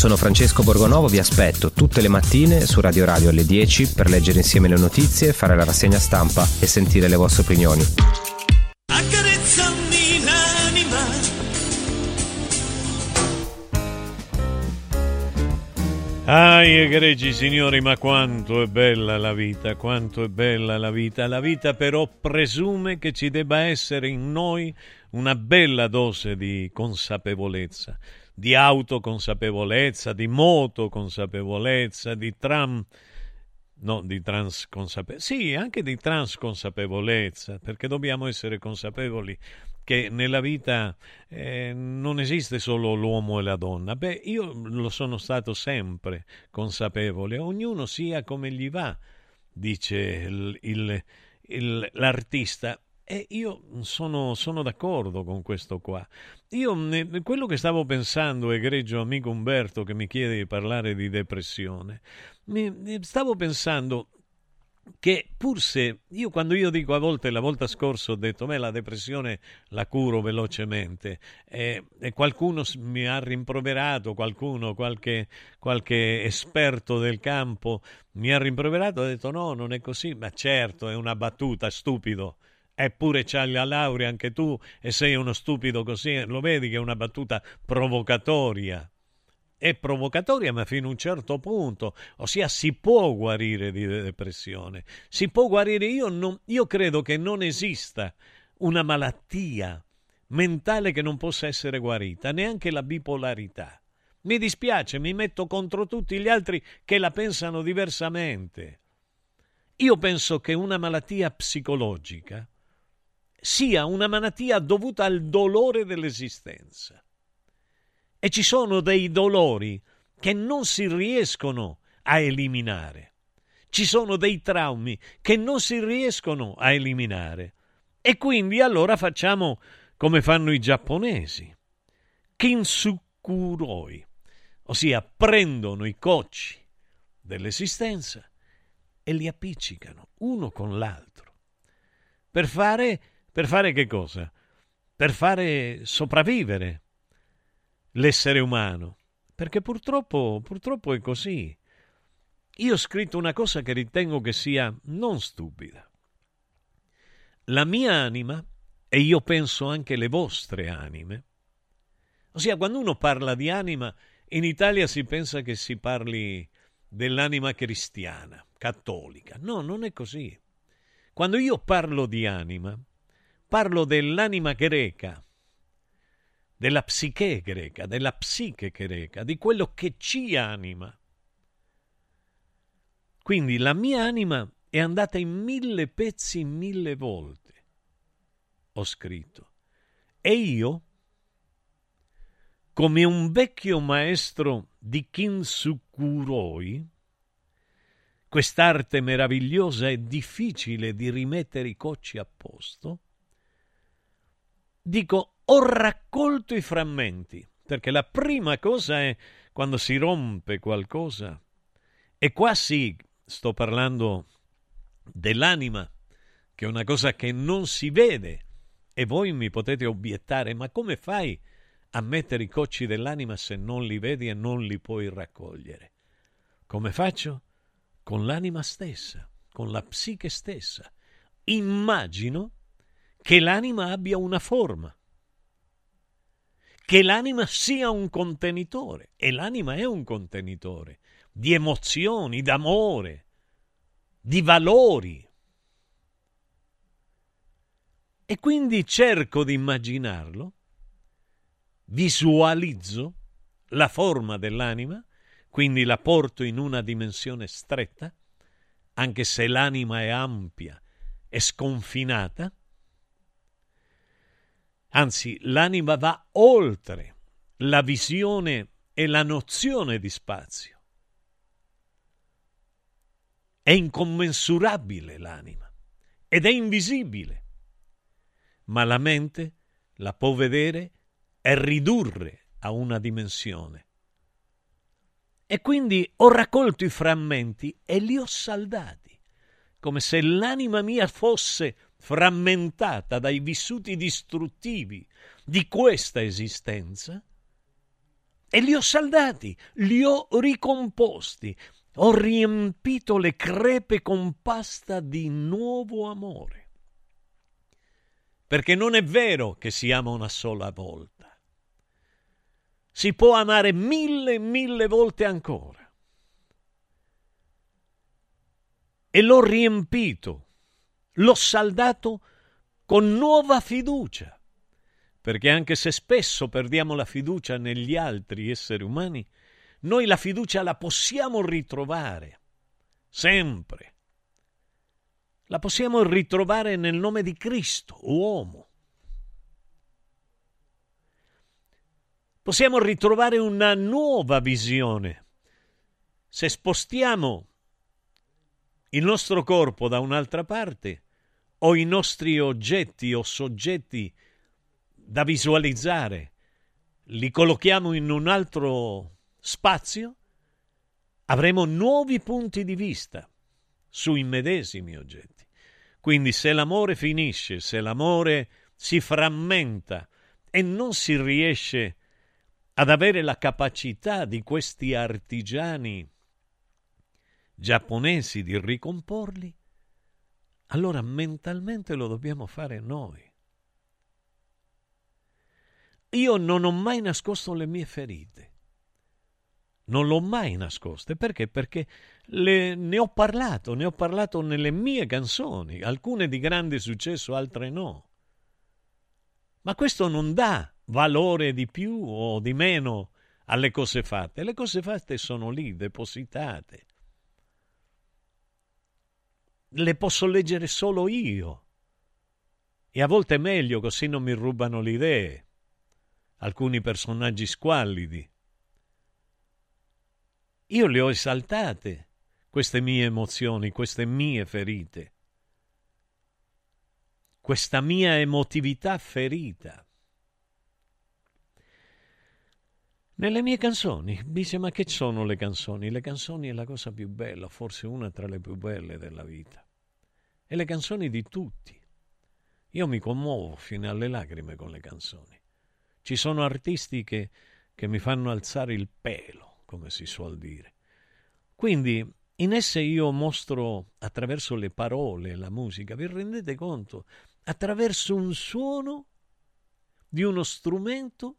Sono Francesco Borgonovo, vi aspetto tutte le mattine su Radio Radio alle 10 per leggere insieme le notizie, fare la rassegna stampa e sentire le vostre opinioni. Accarezzami l'anima Ai egregi signori, ma quanto è bella la vita, quanto è bella la vita. La vita però presume che ci debba essere in noi una bella dose di consapevolezza, di autoconsapevolezza, di motoconsapevolezza, di tram no, di transconsapevolezza, sì, anche di transconsapevolezza, perché dobbiamo essere consapevoli che nella vita eh, non esiste solo l'uomo e la donna. Beh, io lo sono stato sempre consapevole, ognuno sia come gli va, dice il, il, il, l'artista. E io sono, sono, d'accordo con questo qua. Io quello che stavo pensando, egregio amico Umberto che mi chiede di parlare di depressione, stavo pensando che pur se io quando io dico a volte la volta scorsa ho detto me la depressione la curo velocemente e, e qualcuno mi ha rimproverato qualcuno qualche, qualche esperto del campo mi ha rimproverato ha detto no non è così ma certo è una battuta stupido eppure c'hai la laurea anche tu e sei uno stupido così lo vedi che è una battuta provocatoria è provocatoria, ma fino a un certo punto, ossia si può guarire di depressione, si può guarire. Io, non, io credo che non esista una malattia mentale che non possa essere guarita, neanche la bipolarità. Mi dispiace, mi metto contro tutti gli altri che la pensano diversamente. Io penso che una malattia psicologica sia una malattia dovuta al dolore dell'esistenza e ci sono dei dolori che non si riescono a eliminare. Ci sono dei traumi che non si riescono a eliminare. E quindi allora facciamo come fanno i giapponesi. Kinsukuroi, ossia prendono i cocci dell'esistenza e li appiccicano uno con l'altro. Per fare, per fare che cosa? Per fare sopravvivere l'essere umano, perché purtroppo, purtroppo è così. Io ho scritto una cosa che ritengo che sia non stupida. La mia anima, e io penso anche le vostre anime, ossia quando uno parla di anima, in Italia si pensa che si parli dell'anima cristiana, cattolica. No, non è così. Quando io parlo di anima, parlo dell'anima greca, della psiche greca, della psiche greca, di quello che ci anima. Quindi la mia anima è andata in mille pezzi mille volte. Ho scritto. E io, come un vecchio maestro di Kinsukuroi, quest'arte meravigliosa e difficile di rimettere i cocci a posto, dico ho raccolto i frammenti, perché la prima cosa è quando si rompe qualcosa. E qua sì, sto parlando dell'anima, che è una cosa che non si vede. E voi mi potete obiettare, ma come fai a mettere i cocci dell'anima se non li vedi e non li puoi raccogliere? Come faccio? Con l'anima stessa, con la psiche stessa. Immagino che l'anima abbia una forma che l'anima sia un contenitore, e l'anima è un contenitore di emozioni, d'amore, di valori. E quindi cerco di immaginarlo, visualizzo la forma dell'anima, quindi la porto in una dimensione stretta, anche se l'anima è ampia e sconfinata, anzi l'anima va oltre la visione e la nozione di spazio. È incommensurabile l'anima ed è invisibile, ma la mente la può vedere e ridurre a una dimensione. E quindi ho raccolto i frammenti e li ho saldati, come se l'anima mia fosse frammentata dai vissuti distruttivi di questa esistenza, e li ho saldati, li ho ricomposti, ho riempito le crepe con pasta di nuovo amore. Perché non è vero che si ama una sola volta. Si può amare mille e mille volte ancora. E l'ho riempito, l'ho saldato con nuova fiducia. Perché anche se spesso perdiamo la fiducia negli altri esseri umani, noi la fiducia la possiamo ritrovare, sempre. La possiamo ritrovare nel nome di Cristo, uomo. Possiamo ritrovare una nuova visione. Se spostiamo il nostro corpo da un'altra parte, o i nostri oggetti o soggetti da visualizzare, li collochiamo in un altro spazio, avremo nuovi punti di vista sui medesimi oggetti. Quindi se l'amore finisce, se l'amore si frammenta e non si riesce ad avere la capacità di questi artigiani giapponesi di ricomporli, allora mentalmente lo dobbiamo fare noi. Io non ho mai nascosto le mie ferite non l'ho mai nascoste. Perché? Perché le, ne ho parlato, ne ho parlato nelle mie canzoni, alcune di grande successo, altre no. Ma questo non dà valore di più o di meno alle cose fatte. Le cose fatte sono lì, depositate. Le posso leggere solo io. E a volte è meglio, così non mi rubano le idee. Alcuni personaggi squallidi io le ho esaltate, queste mie emozioni, queste mie ferite, questa mia emotività ferita. Nelle mie canzoni, dice ma che sono le canzoni? Le canzoni è la cosa più bella, forse una tra le più belle della vita. E le canzoni di tutti. Io mi commuovo fino alle lacrime con le canzoni. Ci sono artisti che, che mi fanno alzare il pelo come si suol dire. Quindi in esse io mostro attraverso le parole, la musica, vi rendete conto? Attraverso un suono di uno strumento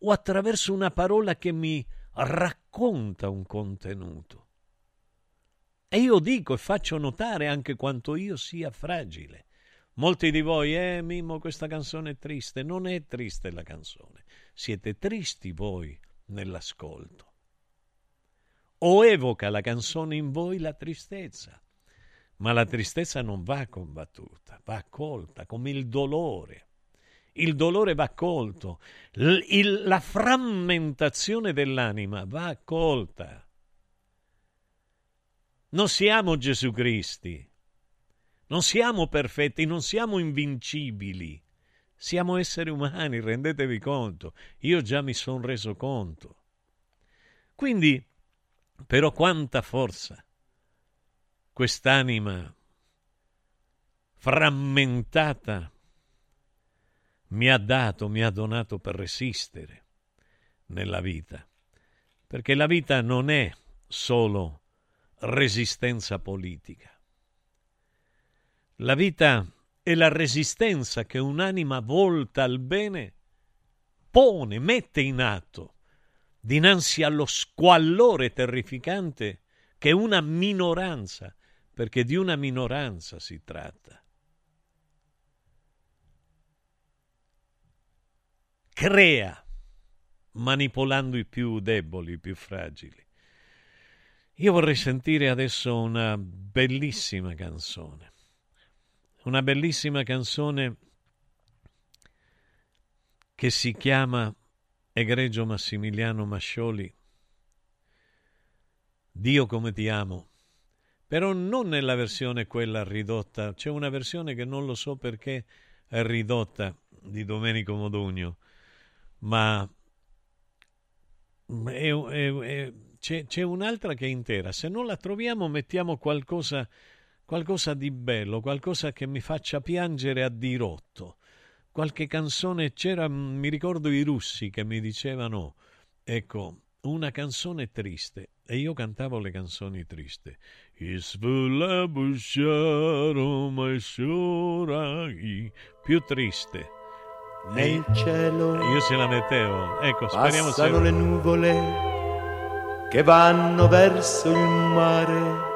o attraverso una parola che mi racconta un contenuto. E io dico e faccio notare anche quanto io sia fragile. Molti di voi, eh Mimmo, questa canzone è triste. Non è triste la canzone. Siete tristi voi nell'ascolto. O evoca la canzone in voi la tristezza, ma la tristezza non va combattuta, va accolta come il dolore. Il dolore va accolto, L- il, la frammentazione dell'anima va accolta. Non siamo Gesù Cristi, non siamo perfetti, non siamo invincibili. Siamo esseri umani, rendetevi conto. Io già mi sono reso conto. Quindi, però quanta forza quest'anima frammentata mi ha dato, mi ha donato per resistere nella vita. Perché la vita non è solo resistenza politica. La vita è la resistenza che un'anima volta al bene pone, mette in atto dinanzi allo squallore terrificante che una minoranza, perché di una minoranza si tratta, crea manipolando i più deboli, i più fragili. Io vorrei sentire adesso una bellissima canzone, una bellissima canzone che si chiama Egregio Massimiliano Mascioli, Dio come ti amo, però non nella versione quella ridotta, c'è una versione che non lo so perché è ridotta di Domenico Modugno, ma è, è, è, c'è, c'è, un'altra che è intera. Se non la troviamo, mettiamo qualcosa, qualcosa di bello, qualcosa che mi faccia piangere a dirotto. Qualche canzone c'era, mi ricordo i russi che mi dicevano, ecco, una canzone triste. E io cantavo le canzoni triste. Più triste nel cielo io se la mettevo ecco speriamo passano se... le nuvole che vanno verso il mare.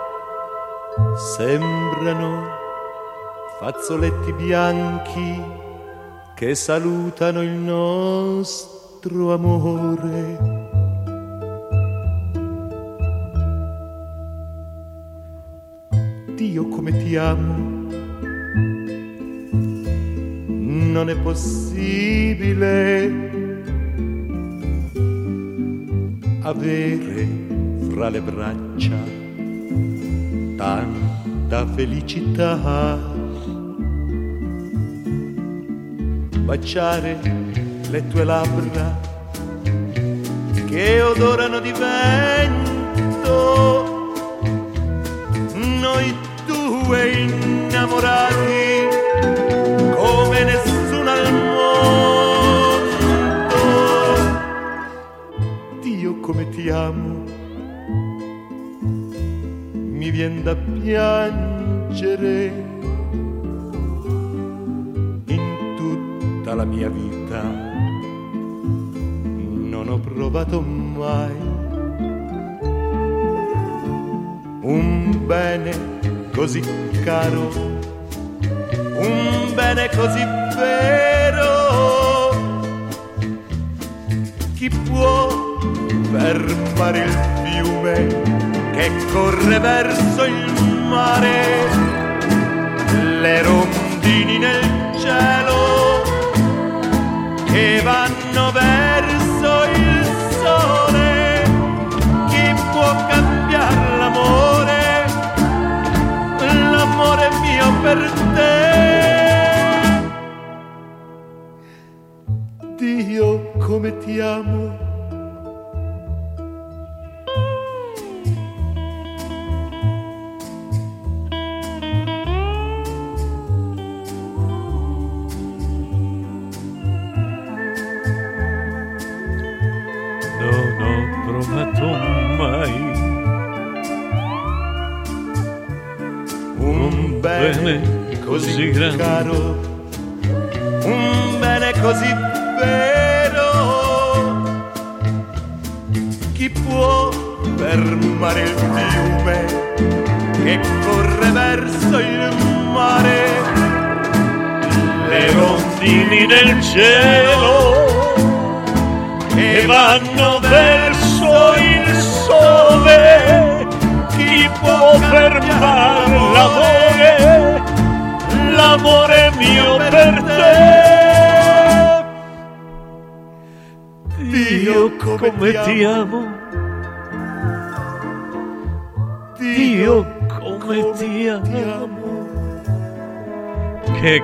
Sembrano fazzoletti bianchi che salutano il nostro amore. Dio come ti amo non è possibile avere fra le braccia tanta felicità. Baciare le tue labbra che odorano di vento, noi due innamorati come nessuno al mondo. Dio come ti amo, mi vien da piangere in tutta la mia vita. Non ho provato mai un bene così caro un bene così vero. Chi può fermare il fiume che corre verso il mare? Le rondini nel cielo che vanno verso il sole. Chi può cambiare l'amore? L'amore mio per te. Come ti amo.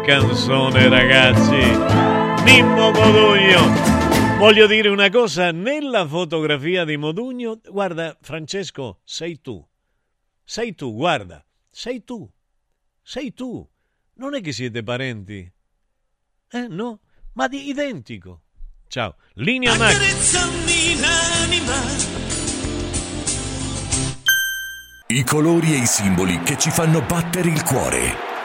Che canzone ragazzi! Mimmo Modugno! Voglio dire una cosa, nella fotografia di Modugno, guarda Francesco, sei tu. Sei tu, guarda, sei tu. Sei tu. Non è che siete parenti. Eh, no? Ma di identico. Ciao. Linea l'anima I colori e i simboli che ci fanno battere il cuore,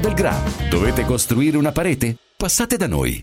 del GRA. Dovete costruire una parete? Passate da noi.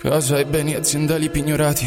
Casa e beni aziendali pignorati,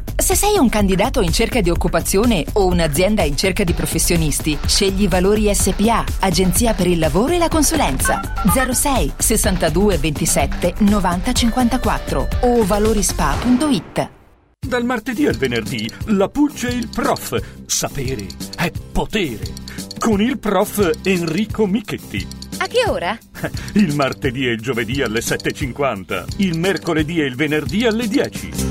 Se sei un candidato in cerca di occupazione o un'azienda in cerca di professionisti, scegli Valori SPA, Agenzia per il lavoro e la consulenza. 06 62 27 90 54 o valorispa.it. Dal martedì al venerdì, la Pulce e il prof. Sapere è potere. Con il prof Enrico Michetti. A che ora? Il martedì e il giovedì alle 7.50. Il mercoledì e il venerdì alle 10.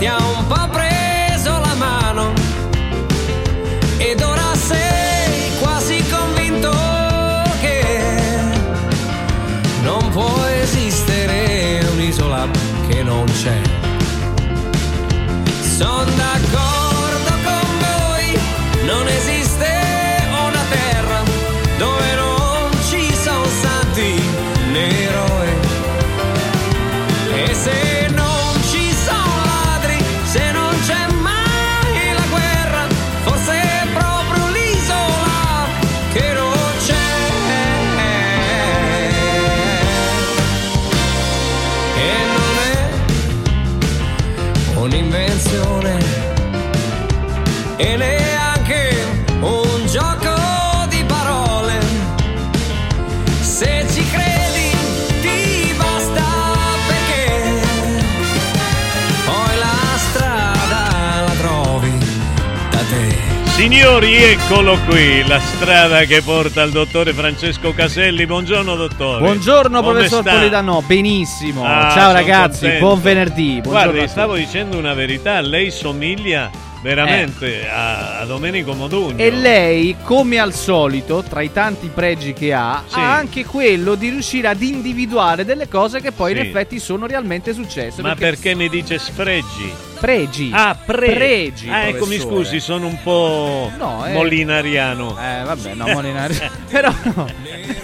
ti ha un po' preso la mano ed ora sei quasi convinto che non può esistere un'isola che non c'è. Sono d'accordo Signori, eccolo qui, la strada che porta al dottore Francesco Caselli. Buongiorno, dottore. Buongiorno Come professor sta? Polidano, benissimo. Ah, Ciao ragazzi, contento. buon venerdì. buongiorno Guardi, stavo dicendo una verità. Lei somiglia veramente a, a Domenico Modugno. E lei, come al solito, tra i tanti pregi che ha, Sì. ha anche quello di riuscire ad individuare delle cose che poi Sì. in effetti sono realmente successe. Ma perché mi dice sfregi? Pregi. Ah, pre- Pregi, Ah, ecco, mi scusi, sono un po' No, eh. molinariano. Eh, vabbè, no, Molinari. Però no.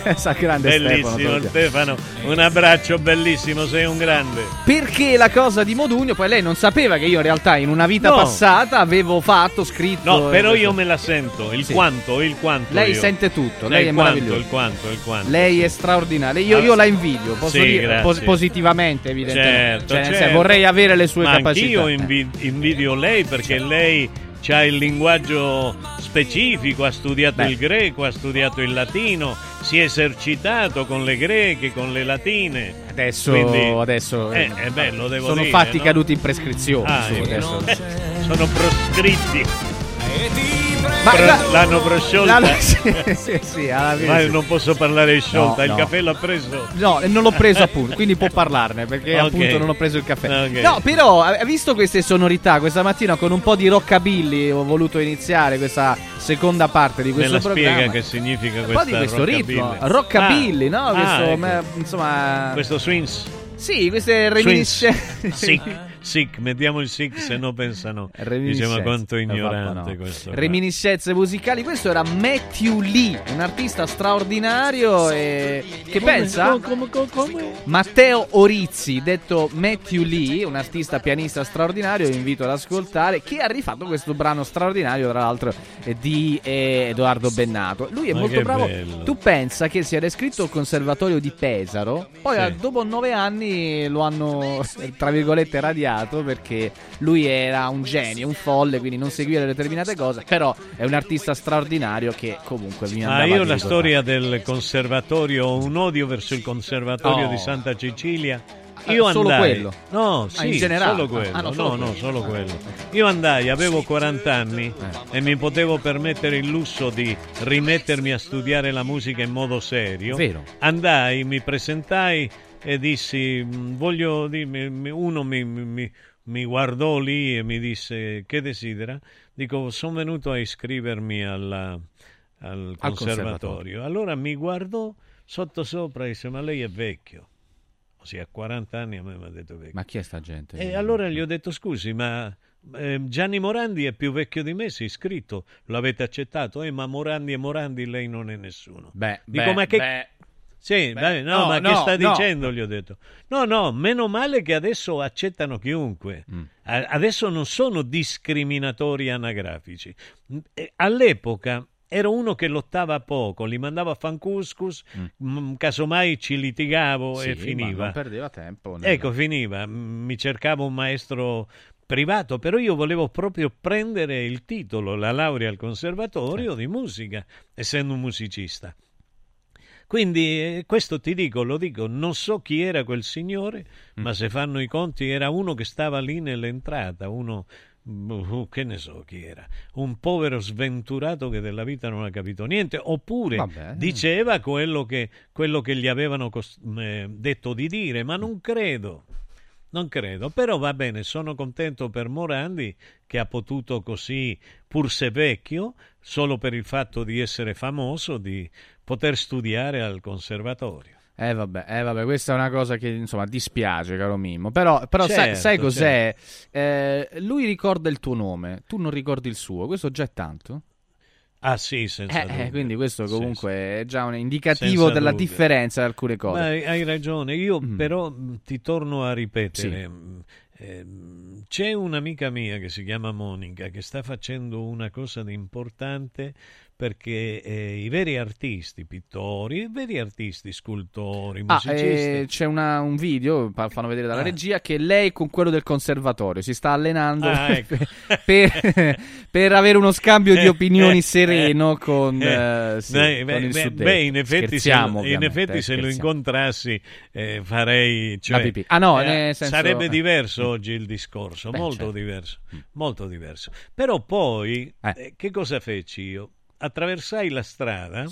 Sa grande Stefano. Bellissimo Stefano. Stefano, un abbraccio bellissimo, sei un grande. Perché la cosa di Modugno, poi lei non sapeva che io in realtà in una vita No. passata avevo fatto, scritto. No, però io me la sento, il Sì. quanto, il quanto. Lei io. sente tutto, Eh, lei è quanto, meraviglioso. il quanto, il quanto. Lei è straordinaria. Io, io Ah, la invidio, posso sì, dire grazie. pos- positivamente, evidentemente. Certo, Cioè, certo. vorrei avere le sue Ma capacità. Anch'io invi- invidio lei perché lei ha il linguaggio specifico, ha studiato Beh. il greco, ha studiato il latino, si è esercitato con le greche, con le latine. Adesso, Quindi- adesso eh, è bello, devo sono dire, fatti no? caduti in prescrizione. Ah, su, adesso. Sono proscritti. Ma la- l'hanno prosciolta. la- sì, sì, sì, Ma sì. non posso parlare di sciolta, No, il no. caffè l'ha preso. No, non l'ho preso appunto, quindi può parlarne perché Ok. appunto non ho preso il caffè. Ok. No, però, ha visto queste sonorità, questa mattina con un po' di rockabilly ho voluto iniziare questa seconda parte di Me questo la programma. spiega che significa un questa po' di questo ritmo, rockabilly? rockabilly, Ah, no? ah, Questo, ecco. me- insomma, Questo swings. Sì, queste reminiscenze. Sic, sic, mettiamo il sic se no pensano. Dice Reminiscenze. ma quanto Eh, ignorante no. questo. qua. Reminiscenze musicali. Questo era Matthew Lee, un artista straordinario e che pensa? Matteo Orizzi, detto Matthew Lee, un artista pianista straordinario, vi invito ad ascoltare, che ha rifatto questo brano straordinario, tra l'altro, di eh, Edoardo Bennato. Lui è Ma molto bravo. bello. Tu pensa che si era iscritto al conservatorio di Pesaro, poi Sì. dopo nove anni lo hanno, tra virgolette, radiato perché lui era un genio, un folle, quindi non seguiva determinate cose, però è un artista straordinario che comunque mi andava Ah, di io la storia del conservatorio, ho un odio verso il conservatorio Oh. di Santa Cecilia. Ah, Io solo andai. quello? No, Ah, sì, in generale? solo quello. Ah, no, no, solo no, quello. solo quello. Io andai, avevo 40 anni Eh. e mi potevo permettere il lusso di rimettermi a studiare la musica in modo serio. Vero. Andai, mi presentai e dissi, "Mm, voglio dirmi, mi- uno mi, mi- mi- mi guardò lì e mi disse, che desidera? Dico, sono venuto a iscrivermi alla- al Al conservatorio. conservatorio. Allora mi guardò sotto sopra e disse, ma lei è vecchio. Ossia, a 40 anni a me mi ha detto vecchio. Ma chi è sta gente? E allora gli ho detto, scusi, ma eh, Gianni Morandi è più vecchio di me, si è iscritto, l'avete accettato? Eh, ma Morandi e Morandi lei non è nessuno. Beh, Dico, beh, ma che... beh. Sì, Beh, no, no, ma no, che sta no. dicendo? Gli ho detto. No, no, meno male che adesso accettano chiunque. Mm. Adesso non sono discriminatori anagrafici. Mm, All'epoca ero uno che lottava poco, li mandavo a fancuscus, mm, casomai ci litigavo Sì, e ma finiva. non perdeva tempo. nel- Ecco, finiva. Mi cercavo un maestro privato, però io volevo proprio prendere il titolo, la laurea al conservatorio di musica, essendo un musicista. Quindi eh, questo ti dico, lo dico, non so chi era quel signore, Mm. ma se fanno i conti era uno che stava lì nell'entrata, uno uh, che ne so chi era, un povero sventurato che della vita non ha capito niente, oppure Vabbè. diceva quello che, quello che gli avevano cos- eh, detto di dire, ma non credo. Non credo, però va bene, sono contento per Morandi che ha potuto così, pur se vecchio, solo per il fatto di essere famoso, di poter studiare al conservatorio. Eh vabbè, eh vabbè, questa è una cosa che insomma dispiace, caro Mimmo. Però, però sai, Certo, sai cos'è? Eh, lui ricorda il tuo nome, tu non ricordi il suo. Questo già è tanto? Ah sì, senza Eh, eh, dubbio. quindi questo Sì, comunque è già un indicativo Senza della dubbio. differenza di alcune cose. Ma hai, hai ragione, io Mm. però mh, ti torno a ripetere. mh, ehm, c'è un'amica mia che si chiama Monica che sta facendo una cosa di importante perché eh, i veri artisti, pittori, i veri artisti, scultori, Ah, musicisti, eh, c'è una- un video, fanno vedere dalla Ah. regia, che lei con quello del conservatorio si sta allenando Ah, ecco. per, per avere uno scambio di opinioni sereno con, eh, eh, sì, beh, con il beh, beh, in effetti, se, Scherziamo, in ovviamente, effetti se lo incontrassi eh, farei... Cioè. Ah, no, senso- Sarebbe diverso Mm. oggi il discorso, molto certo. diverso, molto diverso. Però poi, che cosa feci io? Attraversai la strada...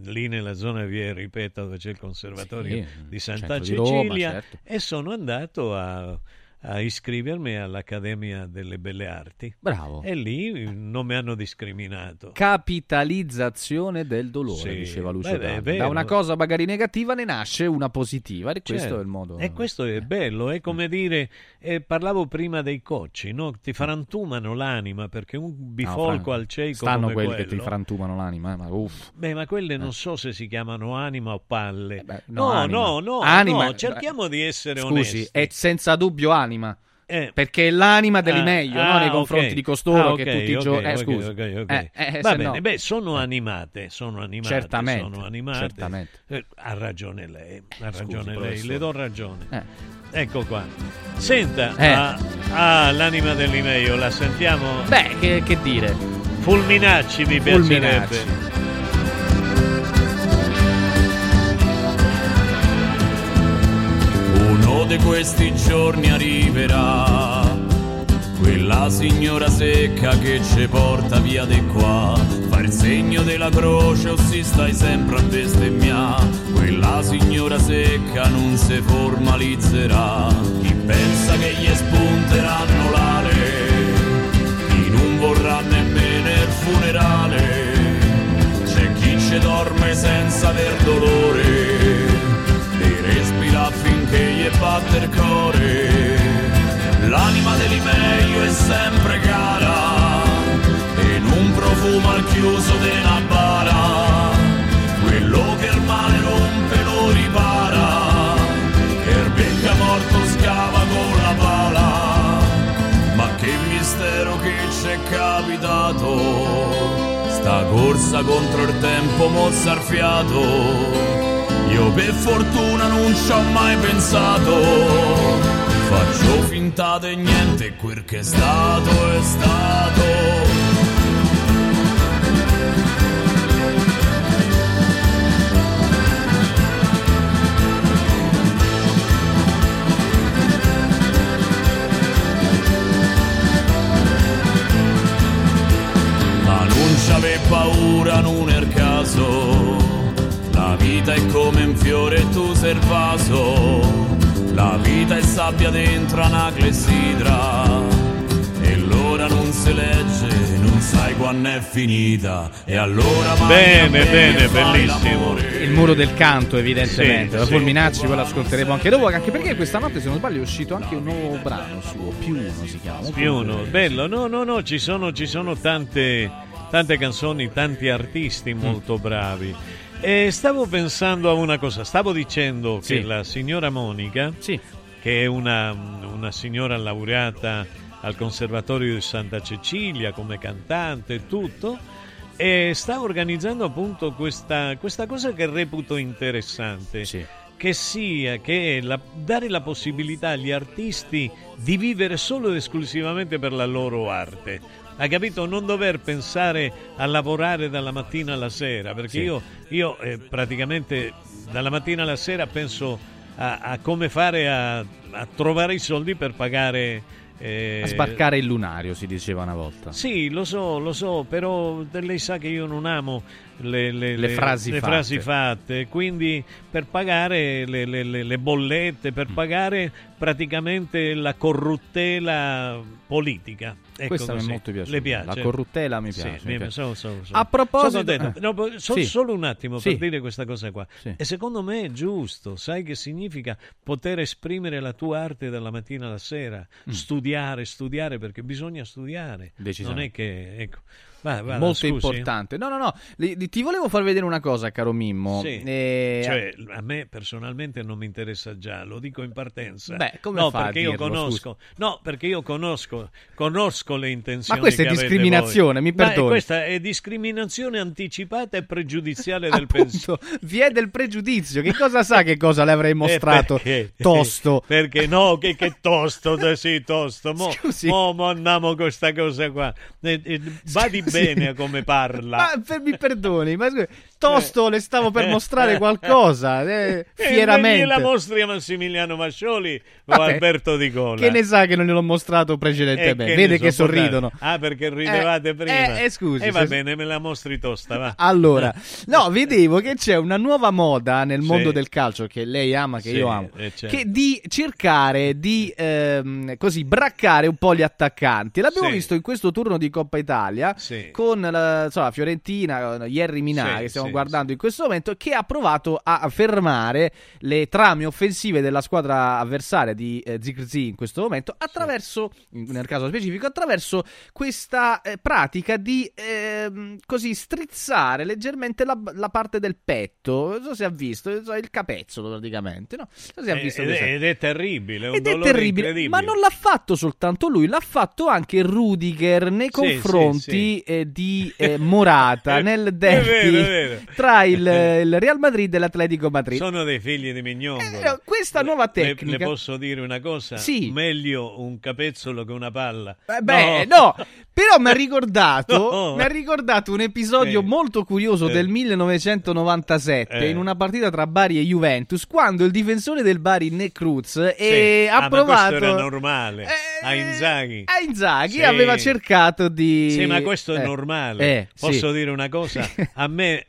Lì nella zona via, ripeto, dove c'è il conservatorio Sì, di Santa centro di Roma, Cecilia, certo. e sono andato a, a iscrivermi all'Accademia delle Belle Arti. Bravo. E lì non mi hanno discriminato. Capitalizzazione del dolore, Sì, diceva Lucio beh, beh. Da una cosa magari negativa ne nasce una positiva e questo Certo. è il modo. E questo è bello, è come dire, eh, parlavo prima dei cocci, no? ti frantumano l'anima perché un bifolco Fran- al cieco Stanno quelli quello, che ti frantumano l'anima, eh, ma uff. Beh, ma quelle non so se si chiamano anima o palle. no, no, anima. no, no, Anima- no, cerchiamo di essere Scusi, onesti. è senza dubbio anima. Eh. Perché è l'anima dell'I Ah, meglio, ah, no? nei confronti di costoro Ah, che ok, tutti i giorni. Eh, ok, scusi. ok, ok. Eh, eh, Va bene, no- beh, sono animate, sono animate. Certamente, sono animate. certamente. Eh, ha ragione lei, ha Scusi, ragione lei, professore. le do ragione. Eh. Ecco qua. Senta, Eh. ah, ah, l'anima dell'Imeio, la sentiamo? Beh, che, che dire? Fulminacci mi Fulminacci. piacerebbe. Di questi giorni arriverà quella signora secca che ci porta via di qua. Fa il segno della croce o si stai sempre a bestemmiare. Quella signora secca non si formalizzerà. Chi pensa che gli spunteranno l'ale, chi non vorrà nemmeno il funerale. C'è chi ci dorme senza aver dolore finché gli batte il cuore. L'anima dell'Imeio è sempre cara e non profuma al chiuso della bara. Quello che il male rompe lo ripara e il becca morto scava con la pala. Ma che mistero che c'è capitato Sta corsa contro il tempo mozzarfiato Io per fortuna non ci ho mai pensato Faccio finta di niente quel che è stato è stato Ma non c'ave paura, non caso. La vita è come un fiore e tu sei il vaso. La vita è sabbia dentro una clessidra. E l'ora non si legge, non sai quando è finita. E allora Bene, bene, bellissimo. Il muro del canto, evidentemente. Sì, la sì. Fulminacci, quello ascolteremo anche dopo. Anche perché questa notte, se non sbaglio, è uscito anche un nuovo brano suo. Più uno si chiama. Più uno, bello. No, no, no, ci sono, ci sono tante, tante canzoni, tanti artisti molto bravi. E stavo pensando a una cosa, stavo dicendo Sì. che la signora Monica, che è una, una signora laureata al Conservatorio di Santa Cecilia come cantante e tutto, e sta organizzando appunto questa, questa cosa che reputo interessante. Che sia che la- dare la possibilità agli artisti di vivere solo ed esclusivamente per la loro arte. Hai capito? Non dover pensare a lavorare dalla mattina alla sera, perché Sì. io, io, eh, praticamente dalla mattina alla sera penso a, a come fare a, a trovare i soldi per pagare eh, A sbarcare il lunario, si diceva una volta. Sì, lo so, lo so, però lei sa che io non amo le, le- Le frasi le fatte. frasi fatte, quindi per pagare le, le- le- le bollette, Mm. per pagare praticamente la corruttela politica. Ecco Questa mi è così. molto piaciuta. Le piace? La corruttela mi Sì, piace, mi- ok. so- so- so. A proposito- contento. eh. No, so- Sì. solo un attimo Sì. per dire questa cosa qua. E secondo me è giusto, sai che significa poter esprimere la tua arte dalla mattina alla sera, Mm. studiare, studiare perché bisogna studiare. Non è che ecco. Va- vada, Molto scusi. importante. No, no, no. li- Ti volevo far vedere una cosa, caro Mimmo. Sì. Eh, Cioè, a me personalmente non mi interessa già, lo dico in partenza. Beh, come no, fa perché io dirlo, conosco, no, perché io conosco, conosco le intenzioni. Ma questa è discriminazione, mi Ma perdoni. questa è discriminazione anticipata e pregiudiziale del pensiero. Vi è del pregiudizio. Che cosa sa che cosa le avrei mostrato? Perché? Tosto. Perché no, che, che tosto, sì, tosto. Mo, Scusi. mo, mo andiamo con questa cosa qua. Eh, eh, badi Scusi. Bene come parla. Ma per- mi perdoni, ma scusi, Tosto le stavo per mostrare qualcosa. eh, E fieramente. la mostri a Massimiliano Mascioli o Vabbè, Alberto Di Cola. Che ne sa che non gliel'ho mostrato Eh, precedentemente? che Vede che so, sorridono. dare. Ah, perché ridevate Eh, prima. eh, eh, scusi, E va se- bene, me la mostri tosta, va. Allora, no, vedevo che c'è una nuova moda nel Sì. mondo del calcio che lei ama, che Sì, io amo, eh, certo. che di cercare di ehm, così braccare un po' gli attaccanti. L'abbiamo Sì. visto in questo turno di Coppa Italia con la insomma, Fiorentina, con Jerry Minà che stiamo sì, guardando in questo momento, che ha provato a fermare le trame offensive della squadra avversaria di eh, Zigzi in questo momento attraverso, nel caso specifico, attraverso questa eh, pratica di ehm, così strizzare leggermente la, la parte del petto. Non so se ha visto, il capezzolo praticamente, no? So se ha Eh, visto ed, è, ed è terribile, è ed è terribile, ma non l'ha fatto soltanto lui, l'ha fatto anche Rudiger nei Sì, confronti sì, eh, di eh, Morata È- nel è derby vero, è vero. tra il, il Real Madrid e l'Atletico Madrid. Sono dei figli di mignongo. Eh, questa nuova Le, tecnica. le posso dire una cosa? Sì. Meglio un capezzolo che una palla. Eh, Beh, no. però mi ha ricordato, No. mi ha ricordato un episodio Eh. molto curioso Eh. del 1997 Eh. in una partita tra Bari e Juventus, quando il difensore del Bari, Necruz, eh, Sì. ha Ah, ma provato questo era normale. a Inzaghi. a Inzaghi Sì. aveva cercato di Sì, ma questo è Eh, normale. eh, sì. Posso dire una cosa? A me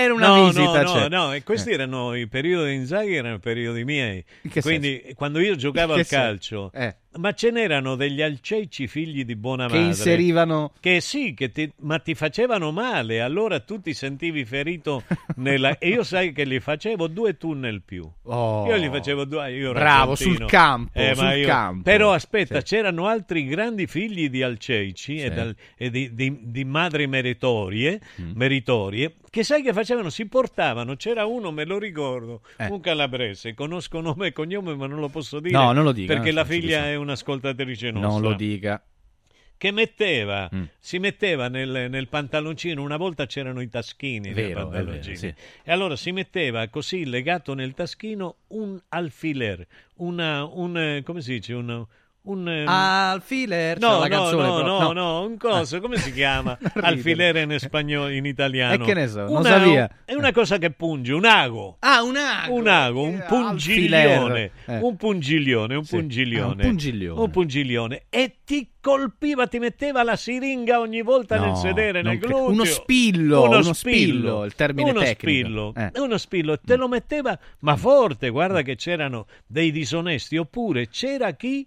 Era una no, visita, no, cioè. no, no, e questi Eh. erano i periodi di Inzaghi, erano i periodi miei. Quindi quando io giocavo al senso? calcio, Eh. Ma ce n'erano degli alceici figli di buona Che madre inserivano- che sì, che ti- ma ti facevano male, allora tu ti sentivi ferito nella... e io sai che li facevo due tunnel più. Oh. Io gli facevo due, io ero Bravo, sul campo, Eh, sul io- campo. Però aspetta, Sì. c'erano altri grandi figli di alceici e, Sì. dal- e di, di- di madri meritorie, Mm. meritorie, che sai che facevano? Si portavano, c'era uno, me lo ricordo, Eh. un calabrese, conosco nome e cognome ma non lo posso dire. No, non lo dica, Perché non la figlia è un'ascoltatrice nostra Non lo dica. che metteva, Mm. si metteva nel, nel pantaloncino, una volta c'erano i taschini Vero, vero, sì. e allora si metteva così legato nel taschino un alfiler, una, un, eh, come si dice, un... un eh, Alfiler, No, c'è la no, canzone no, però. no, no, un coso, come si chiama? Alfiler in spagnolo, in italiano. E che ne so, non Una- sapia. È una cosa che punge, un ago. Ah, un ago. Un ago, un pungiglione, Eh. un pungiglione, un Sì. pungiglione, Ah, un pungiglione. un pungiglione. e ti colpiva, ti metteva la siringa ogni volta No, nel sedere, non nel gluteo. uno spillo, uno, uno spillo, il termine uno tecnico. Spillo, Eh. uno spillo, te lo metteva, ma forte, guarda che c'erano dei disonesti, oppure c'era chi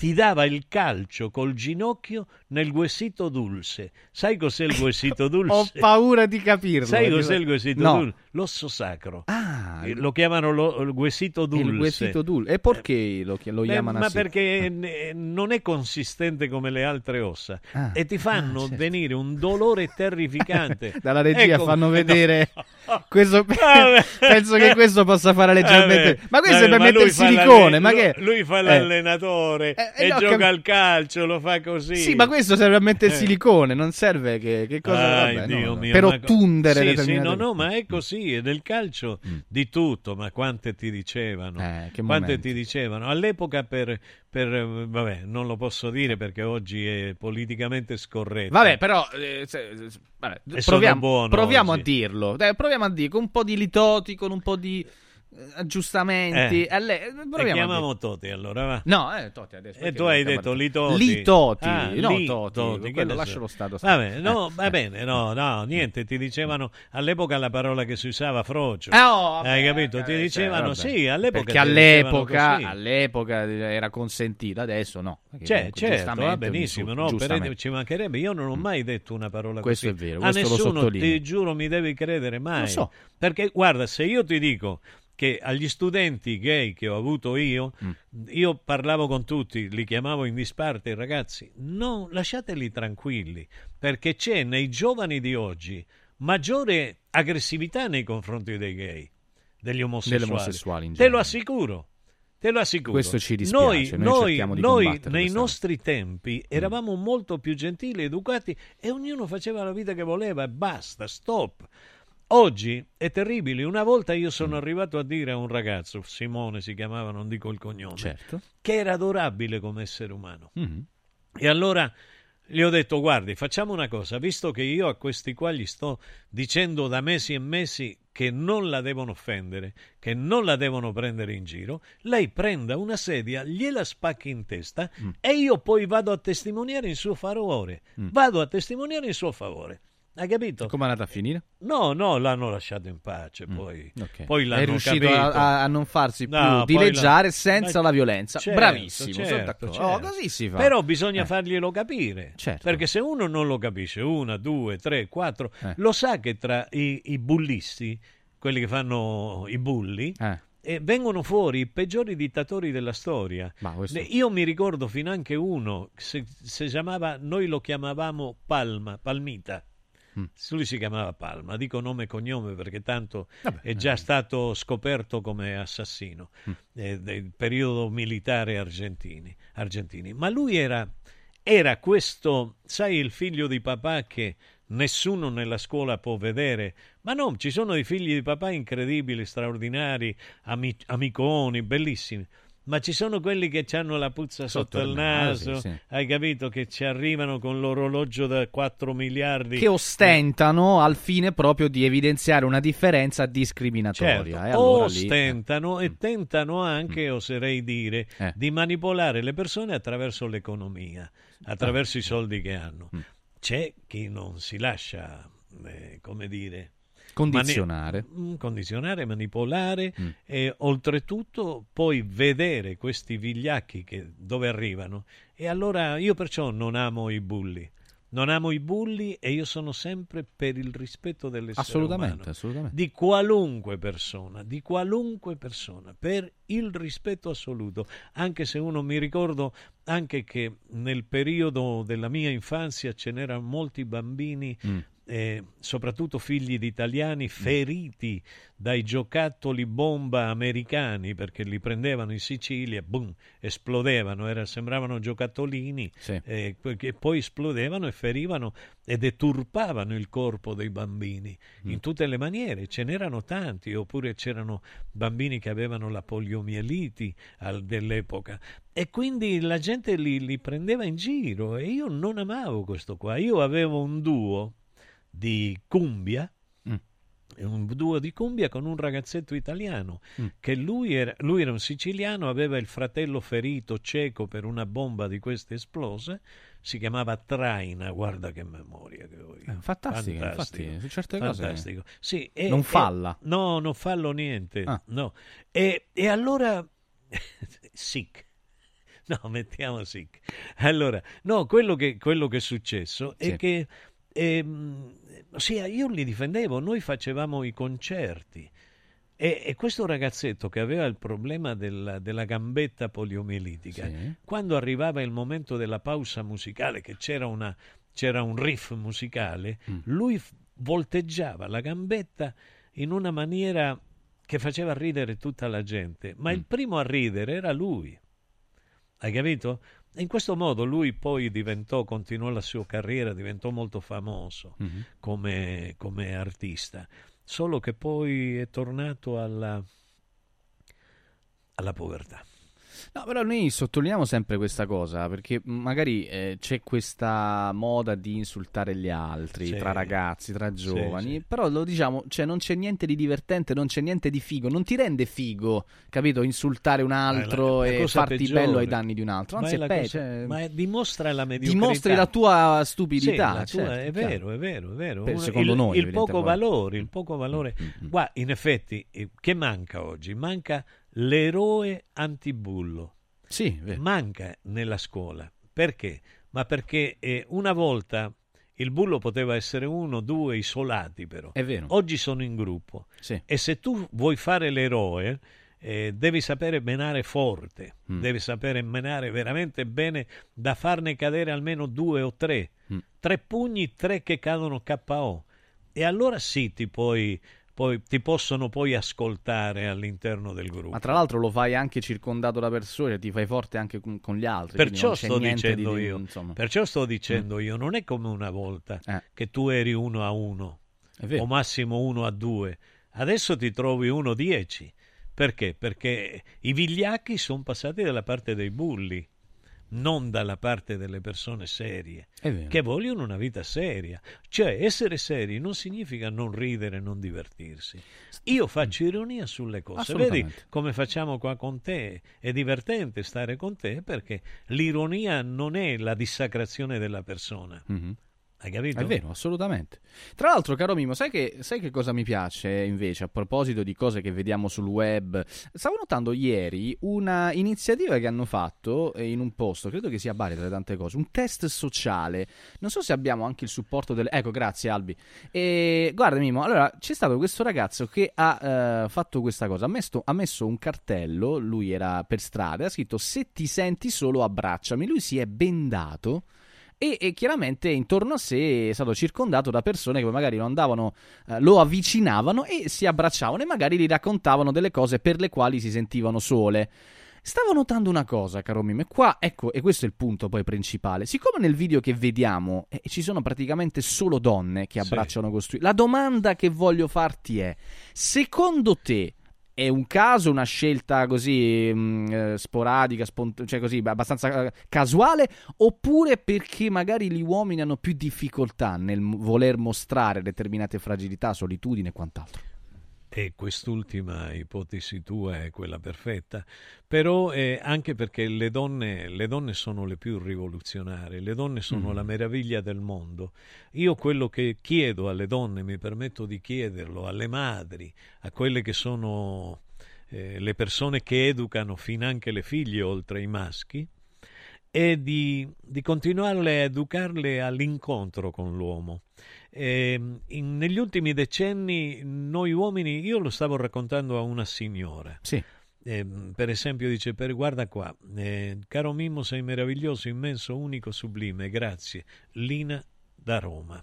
ti dava il calcio col ginocchio nel guesito dulce. Sai cos'è il guesito dulce? Ho paura di capirlo. Sai cos'è il guesito No. dulce? L'osso sacro. Ah, Eh, lo chiamano lo, il guesito dulce. il guesito dulce. E perché lo, chi- lo Beh, chiamano ma perché eh, non è consistente come le altre ossa Ah, e ti fanno ah, certo. venire un dolore terrificante. Dalla regia Ecco, fanno no. vedere questo Vabbè. penso che questo possa fare leggermente Vabbè, ma questo è vabbè, per mettere il silicone ma che lui, fa Eh. l'allenatore Eh, e no, gioca cap- al calcio, lo fa così. sì ma questo serve a mettere il Eh. silicone non serve che, che cosa Ai, vabbè, no, mio, per ottundere sì, sì, no, no, ma è così, è del calcio di tutto, ma quante ti dicevano? Eh, quante momenti. ti dicevano? All'epoca per, per, eh, vabbè, non lo posso dire perché oggi è politicamente scorretto. Vabbè, però eh, se- vabbè, E proviamo, proviamo a dirlo. Dai, proviamo a dire con un po' di litoti, con un po' di aggiustamenti. Eh. a lei- E proviamo a chiamiamo Toti allora, va. No, eh, Totti adesso. E tu hai detto Litoti. Litoti, Ah, no, Li- Toti, che quello ne lascia so. lo stato. Vabbè, no, Eh, va bene, no, no, niente, ti dicevano all'epoca la parola che si usava frocio. Eh, oh, vabbè, Hai capito? Ti eh, dicevano cioè, sì, vabbè. all'epoca Perché ti all'epoca, all'epoca era consentita, adesso no. Cioè, comunque, certo, va benissimo, no, per ci mancherebbe, io non ho mai detto una parola Questo così. è vero, A questo lo nessuno, ti giuro, mi devi credere mai. Lo so. Perché guarda, se io ti dico che agli studenti gay che ho avuto io, Mm. io parlavo con tutti, li chiamavo in disparte, ragazzi, no, lasciateli tranquilli, perché c'è nei giovani di oggi maggiore aggressività nei confronti dei gay, degli omosessuali. Omosessuali Te lo assicuro. Te lo assicuro. Questo ci dispiace, Noi, noi noi, nei nostri tempi eravamo molto più gentili, educati e ognuno faceva la vita che voleva e basta, stop. Oggi è terribile. Una volta io Mm. sono arrivato a dire a un ragazzo, Simone si chiamava, non dico il cognome, Certo. che era adorabile come essere umano. Mhm. E allora gli ho detto, guardi, facciamo una cosa, visto che io a questi qua gli sto dicendo da mesi e mesi che non la devono offendere, che non la devono prendere in giro, lei prenda una sedia, gliela spacchi in testa Mm. e io poi vado a testimoniare in suo favore. Vado a testimoniare in suo favore. Hai capito? Come è andata a finire? No, no, l'hanno lasciato in pace. Poi, Mm, ok. poi l'hanno è riuscito a, a non farsi più No, poi dileggiare la- senza Ma- la violenza. Certo, Bravissimo, certo, certo. Oh, così si fa. Però bisogna Eh. farglielo capire. Certo. Perché se uno non lo capisce, una, due, tre, quattro, Eh. lo sa che tra i, i bullisti, quelli che fanno i bulli, Eh. eh, vengono fuori i peggiori dittatori della storia. Questo- Io mi ricordo finanche uno, se, si chiamava, noi lo chiamavamo Palma, Palmita. Mm. Lui si chiamava Palma, dico nome e cognome perché tanto Vabbè, è già stato scoperto come assassino Mm. eh, del periodo militare argentini, argentini. Ma lui era, era questo, sai, il figlio di papà che nessuno nella scuola può vedere. Ma no, ci sono dei figli di papà incredibili, straordinari, ami- amiconi, bellissimi. Ma ci sono quelli che hanno la puzza sotto, Sotto il naso, naso, sì. hai capito? Che ci arrivano con l'orologio da 4 miliardi. Che ostentano al fine proprio di evidenziare una differenza discriminatoria. Certo, E allora lì- ostentano e tentano anche, oserei dire, Eh. di manipolare le persone attraverso l'economia, attraverso i soldi che hanno. C'è chi non si lascia, eh, come dire, Condizionare. mani- mm, condizionare, manipolare Mm. e oltretutto poi vedere questi vigliacchi che, dove arrivano. E allora io perciò non amo i bulli. Non amo i bulli e io sono sempre per il rispetto dell'essere Assolutamente, umano assolutamente. di qualunque persona, di qualunque persona, per il rispetto assoluto, anche se uno mi ricordo anche che nel periodo della mia infanzia ce n'erano molti bambini, Mm. Eh, soprattutto figli di italiani, feriti dai giocattoli bomba americani perché li prendevano in Sicilia, boom, esplodevano, era- sembravano giocattolini Sì. eh, che poi esplodevano e ferivano e deturpavano il corpo dei bambini Mm. in tutte le maniere. Ce n'erano tanti, oppure c'erano bambini che avevano la poliomieliti al- dell'epoca. E quindi la gente li, li prendeva in giro e io non amavo questo qua. Io avevo un duo di cumbia, Mm. un duo di cumbia con un ragazzetto italiano Mm. che lui era, lui era un siciliano, aveva il fratello ferito cieco per una bomba di queste esplose, si chiamava Traina, guarda che memoria che ho io. Eh, fantastica, Fantastico, infatti, su certe cose fantastico. Sì, e- non e- falla. no, non fallo niente. Ah. No. E, e allora sick. No, mettiamo sick. Allora, no, quello che, quello che è successo è Sì. che ehm, sì, io li difendevo, noi facevamo i concerti. E, e questo ragazzetto che aveva il problema della, della gambetta poliomielitica, Sì. quando arrivava il momento della pausa musicale, che c'era, una, c'era un riff musicale, Mm. lui f- volteggiava la gambetta in una maniera che faceva ridere tutta la gente, ma Mm. il primo a ridere era lui. Hai capito? In questo modo lui poi diventò, continuò la sua carriera, diventò molto famoso Mhm. come, come artista, solo che poi è tornato alla, alla povertà. No, però noi sottolineiamo sempre questa cosa perché magari eh, c'è questa moda di insultare gli altri Sì. tra ragazzi, tra giovani, sì. però lo diciamo, cioè non c'è niente di divertente, non c'è niente di figo, non ti rende figo, capito? Insultare un altro la e cosa farti peggiore. bello ai danni di un altro, Ma anzi è è la pe- cosa- cioè, ma è- dimostra la mediocrità. dimostri la tua Sì, stupidità, la tua- certo, è chiaro. vero, è vero, è vero. Per- secondo il, noi, il poco valore, il poco valore. Guarda, in effetti, eh, che manca oggi? Manca l'eroe antibullo. Sì, vero. Manca nella scuola. Perché? Ma perché eh, una volta il bullo poteva essere uno, due isolati però. È vero. Oggi sono in gruppo. Sì. E se tu vuoi fare l'eroe, eh, devi sapere menare forte, Mm. devi sapere menare veramente bene da farne cadere almeno due o tre. Mm. Tre pugni, tre che cadono KO. E allora sì, ti, puoi, poi, ti possono poi ascoltare all'interno del gruppo. Ma tra l'altro lo fai anche circondato da persone, ti fai forte anche con, con gli altri. Perciò sto dicendo di- io, insomma. perciò sto dicendo io, non è come una volta Eh. che tu eri uno a uno o massimo uno a due. Adesso ti trovi uno a dieci. Perché? Perché i vigliacchi sono passati dalla parte dei bulli, non dalla parte delle persone serie, che vogliono una vita seria. Cioè, essere seri non significa non ridere, non divertirsi. Io faccio ironia sulle cose. Vedi come facciamo qua con te? È divertente stare con te perché l'ironia non è la dissacrazione della persona. Mhm. Hai capito? È vero, assolutamente. Tra l'altro, caro Mimo, sai che, sai che cosa mi piace invece a proposito di cose che vediamo sul web? Stavo notando ieri una iniziativa che hanno fatto eh, in un posto, credo che sia Bari tra le tante cose, un test sociale. Non so se abbiamo anche il supporto delle... Ecco, grazie Albi. E guarda Mimo, allora c'è stato questo ragazzo che ha eh, fatto questa cosa, ha messo, ha messo un cartello, lui era per strada, ha scritto se ti senti solo abbracciami, lui si è bendato e, e chiaramente intorno a sé è stato circondato da persone che magari lo andavano, eh, lo avvicinavano e si abbracciavano e magari gli raccontavano delle cose per le quali si sentivano sole. Stavo notando una cosa, caro Mime, qua, ecco, e questo è il punto poi principale. Siccome nel video che vediamo eh, ci sono praticamente solo donne che Sì. abbracciano costui, la domanda che voglio farti è, secondo te è un caso, una scelta così mh, eh, sporadica, spont- cioè così abbastanza eh, casuale, oppure perché magari gli uomini hanno più difficoltà nel voler mostrare determinate fragilità, solitudine e quant'altro? E quest'ultima ipotesi tua è quella perfetta, però è anche perché le donne, le donne sono le più rivoluzionarie, le donne sono Mm. la meraviglia del mondo. Io quello che chiedo alle donne, mi permetto di chiederlo, alle madri, a quelle che sono eh, le persone che educano fin anche le figlie oltre ai maschi, è di, di continuare a educarle all'incontro con l'uomo. Ehm, in- negli ultimi decenni noi uomini, io lo stavo raccontando a una signora, Sì. Ehm, per esempio dice, per, guarda qua, eh, caro Mimmo sei meraviglioso, immenso, unico, sublime, grazie, Lina da Roma.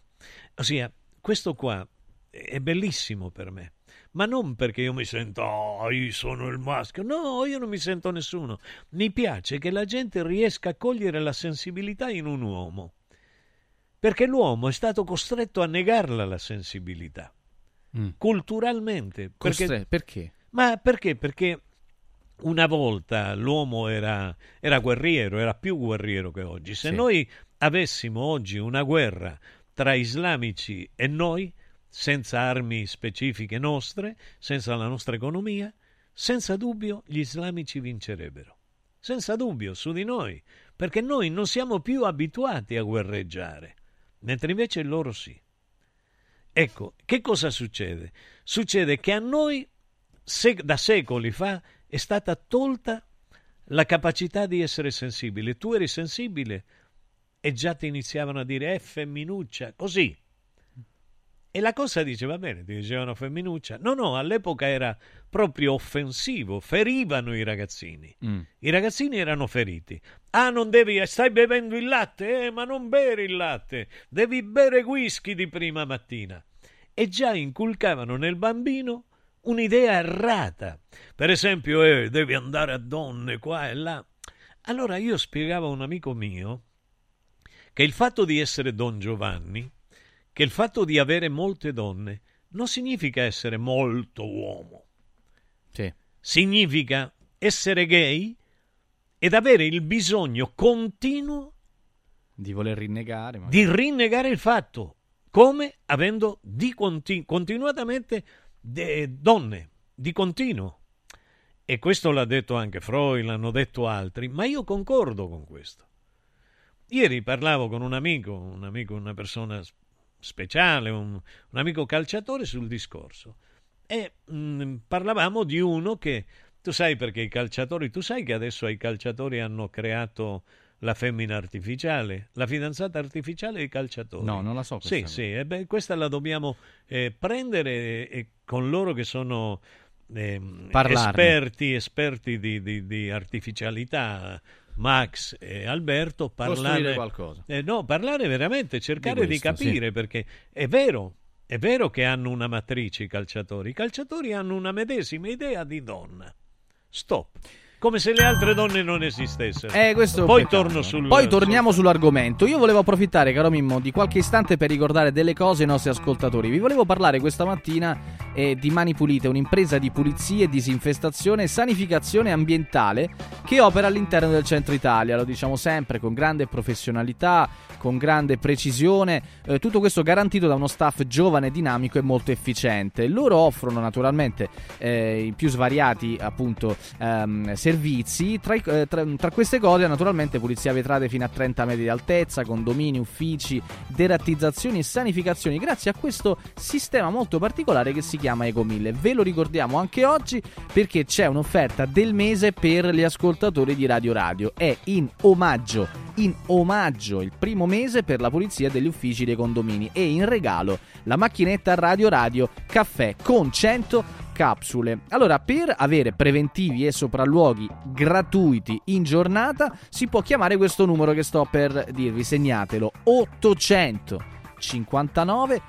Ossia, questo qua è bellissimo per me, ma non perché io mi sento, "Ah, io sono il maschio, no, io non mi sento nessuno, mi piace che la gente riesca a cogliere la sensibilità in un uomo, perché l'uomo è stato costretto a negarla la sensibilità, Mm. culturalmente. Perché, Costre- perché? ma perché? Perché una volta l'uomo era, era guerriero, era più guerriero che oggi. Se Sì. noi avessimo oggi una guerra tra islamici e noi, senza armi specifiche nostre, senza la nostra economia, senza dubbio gli islamici vincerebbero. Senza dubbio, su di noi, perché noi non siamo più abituati a guerreggiare, mentre invece loro sì. Ecco, che cosa succede? Succede che a noi se- da secoli fa è stata tolta la capacità di essere sensibile. Tu eri sensibile e già ti iniziavano a dire è femminuccia, così. E la cosa dice, va bene, ti dicevano femminuccia. No, no, all'epoca era proprio offensivo, ferivano i ragazzini. Mm. I ragazzini erano feriti. Ah, non devi, stai bevendo il latte? Eh, ma non bere il latte, devi bere whisky di prima mattina. E già inculcavano nel bambino un'idea errata. Per esempio, eh, devi andare a donne qua e là. Allora io spiegavo a un amico mio che il fatto di essere Don Giovanni, che il fatto di avere molte donne, non significa essere molto uomo. Sì. Significa essere gay, ed avere il bisogno continuo di voler rinnegare. Magari. Di rinnegare il fatto, come avendo di continu- continuatamente de- donne, di continuo. E questo l'ha detto anche Freud, l'hanno detto altri, ma io concordo con questo. Ieri parlavo con un amico, un amico, una persona speciale, un, un amico calciatore sul discorso e mh, mm, parlavamo di uno che tu sai perché i calciatori, tu sai che adesso i calciatori hanno creato la femmina artificiale, la fidanzata artificiale dei calciatori. No, non la so. Sì, cosa. sì, e beh, questa la dobbiamo eh, prendere e, con loro che sono eh, esperti, esperti di, di, di, artificialità. Max e Alberto parlare qualcosa. Eh, no, parlare veramente, cercare di, questo, di capire sì. perché è vero, è vero che hanno una matrice i calciatori, i calciatori hanno una medesima idea di donna. Stop come se le altre donne non esistessero. Eh, Poi torno sul Poi torniamo sull'argomento. Io volevo approfittare, caro Mimmo, di qualche istante per ricordare delle cose ai nostri ascoltatori. Vi volevo parlare questa mattina eh, di Mani Pulite, un'impresa di pulizie, disinfestazione e sanificazione ambientale che opera all'interno del centro Italia, lo diciamo sempre, con grande professionalità, con grande precisione, eh, tutto questo garantito da uno staff giovane, dinamico e molto efficiente. Loro offrono naturalmente eh, i più svariati appunto ehm, servizi, tra, eh, tra, tra, queste cose naturalmente pulizia vetrate fino a 30 metri di altezza, condomini, uffici, derattizzazioni e sanificazioni grazie a questo sistema molto particolare che si chiama Eco1000. Ve lo ricordiamo anche oggi perché c'è un'offerta del mese per gli ascoltatori di Radio Radio. È in omaggio, in omaggio il primo mese per la pulizia degli uffici dei condomini e in regalo la macchinetta Radio Radio Caffè con 100 capsule. Allora, per avere preventivi e sopralluoghi gratuiti in giornata, si può chiamare questo numero che sto per dirvi, segnatelo. 859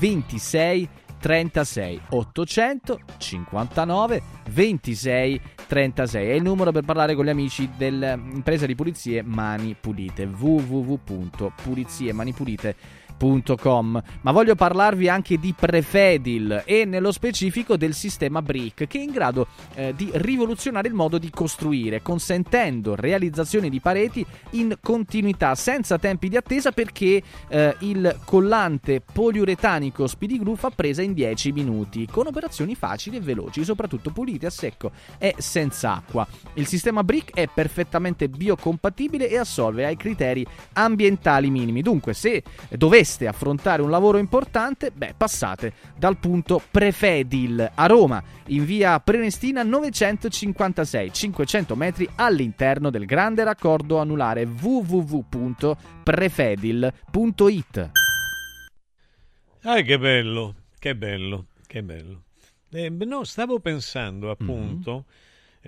26 36 859 26 36 è il numero per parlare con gli amici dell'impresa di pulizie Mani Pulite. www.puliziemanipulite.com ma voglio parlarvi anche di Prefedil e nello specifico del sistema Brick che è in grado eh, di rivoluzionare il modo di costruire, consentendo realizzazioni di pareti in continuità senza tempi di attesa perché eh, il collante poliuretanico Speedy Glue fa presa in 10 minuti con operazioni facili e veloci, soprattutto pulite a secco e senza acqua. Il sistema Brick è perfettamente biocompatibile e assolve ai criteri ambientali minimi. Dunque, se dovesse doveste affrontare un lavoro importante, beh, passate dal punto Prefedil a Roma, in via Prenestina 956, 500 metri all'interno del grande raccordo anulare www.prefedil.it. Ah, che bello, che bello, che bello. Eh, no, stavo pensando appunto. Mm-hmm.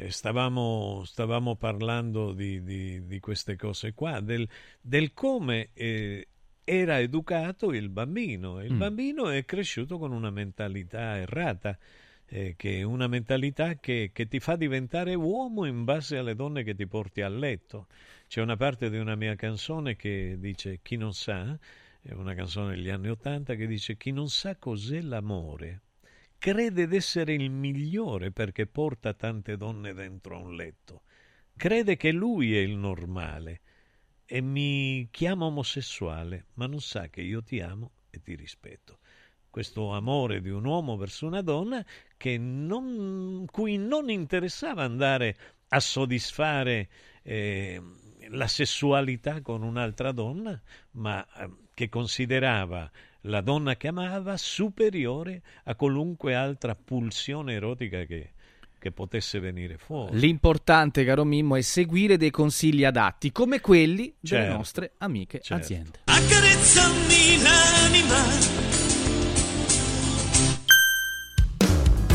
Stavamo, stavamo, parlando di, di, di, queste cose qua, del, del come eh, era educato il bambino. Il mm. bambino è cresciuto con una mentalità errata, eh, che è una mentalità che, che, ti fa diventare uomo in base alle donne che ti porti a letto. C'è una parte di una mia canzone che dice chi non sa, è una canzone degli anni Ottanta che dice chi non sa cos'è l'amore crede d'essere il migliore perché porta tante donne dentro a un letto. Crede che lui è il normale e mi chiama omosessuale, ma non sa che io ti amo e ti rispetto. Questo amore di un uomo verso una donna che non, cui non interessava andare a soddisfare eh, la sessualità con un'altra donna, ma eh, che considerava la donna che amava superiore a qualunque altra pulsione erotica che, che potesse venire fuori. L'importante, caro Mimmo, è seguire dei consigli adatti, come quelli certo, delle nostre amiche certo. aziende. Accarezzami l'anima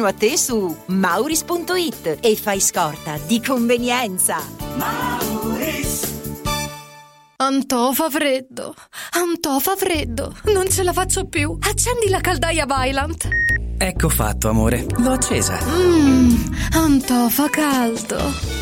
a te su mauris.it e fai scorta di convenienza. Mauris. Antò fa freddo. Antò fa freddo. Non ce la faccio più. Accendi la caldaia Vylant. Ecco fatto, amore. L'ho accesa. Mmm, Antò fa caldo.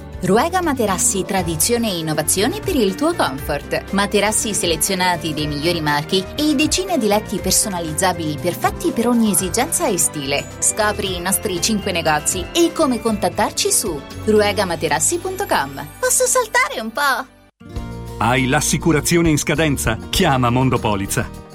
Ruega Materassi Tradizione e Innovazione per il tuo comfort. Materassi selezionati dei migliori marchi e decine di letti personalizzabili perfetti per ogni esigenza e stile. Scopri i nostri 5 negozi e come contattarci su ruegamaterassi.com. Posso saltare un po'? Hai l'assicurazione in scadenza? Chiama Mondopolizza.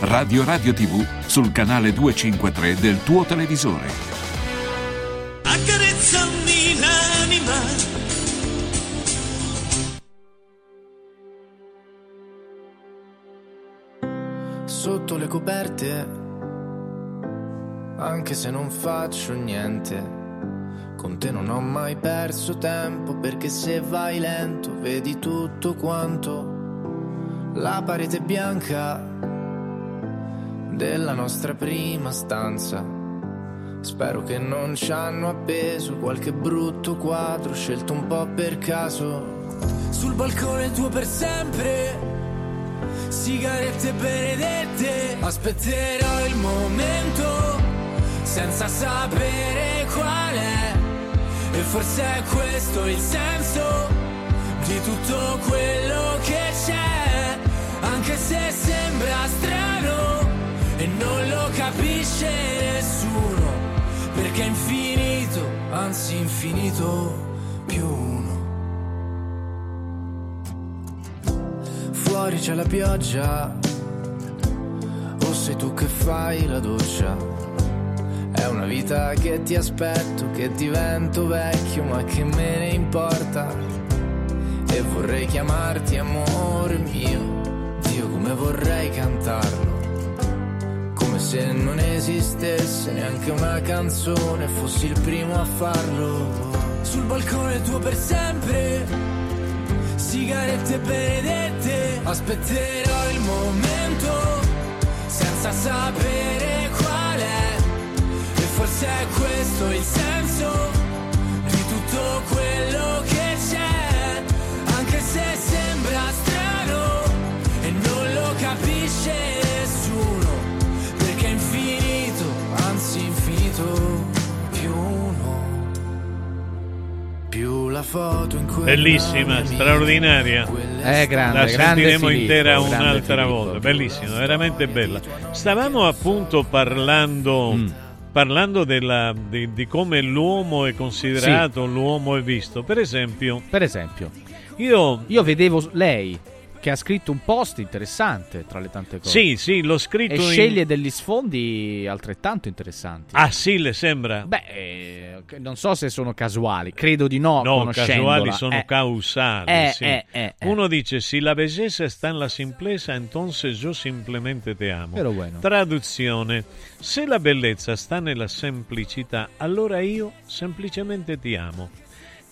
Radio Radio TV sul canale 253 del tuo televisore. Accarezzami l'anima. Sotto le coperte, anche se non faccio niente. Con te non ho mai perso tempo perché se vai lento vedi tutto quanto. La parete bianca della nostra prima stanza. Spero che non ci hanno appeso qualche brutto quadro scelto un po' per caso. Sul balcone tuo per sempre sigarette benedette. Aspetterò il momento senza sapere qual è. E forse è questo il senso di tutto quello che c'è. Anche se sembra strano e non lo capisce nessuno. Perché è infinito, anzi infinito più uno. Fuori c'è la pioggia, o sei tu che fai la doccia. È una vita che ti aspetto, che divento vecchio, ma che me ne importa. E vorrei chiamarti amore mio, Dio come vorrei cantarlo. Come se non esistesse neanche una canzone, fossi il primo a farlo. Sul balcone tuo per sempre, sigarette benedette. Aspetterò il momento senza sapere qual è. E forse è questo il senso di tutto quello che c'è. Bellissima, straordinaria. Eh, grande, La grande sentiremo Filippo, intera grande un'altra Filippo. volta. Bellissima, veramente bella. Stavamo appunto parlando. Mm. Parlando della- di, di come l'uomo è considerato, l'uomo è visto. Per esempio, Per esempio, io, io vedevo lei che ha scritto un post interessante tra le tante cose. Sì, sì, l'ho scritto E in- sceglie degli sfondi altrettanto interessanti. Ah, sì, le sembra? Beh, eh, non so se sono casuali, credo di no. No, casuali sono Eh, causali. eh, sì. eh, eh, eh. Uno dice: Si la belleza está en la simpleza, entonces yo simplemente te amo. Pero bueno. Traduzione: Se la bellezza sta nella semplicità, allora io semplicemente ti amo.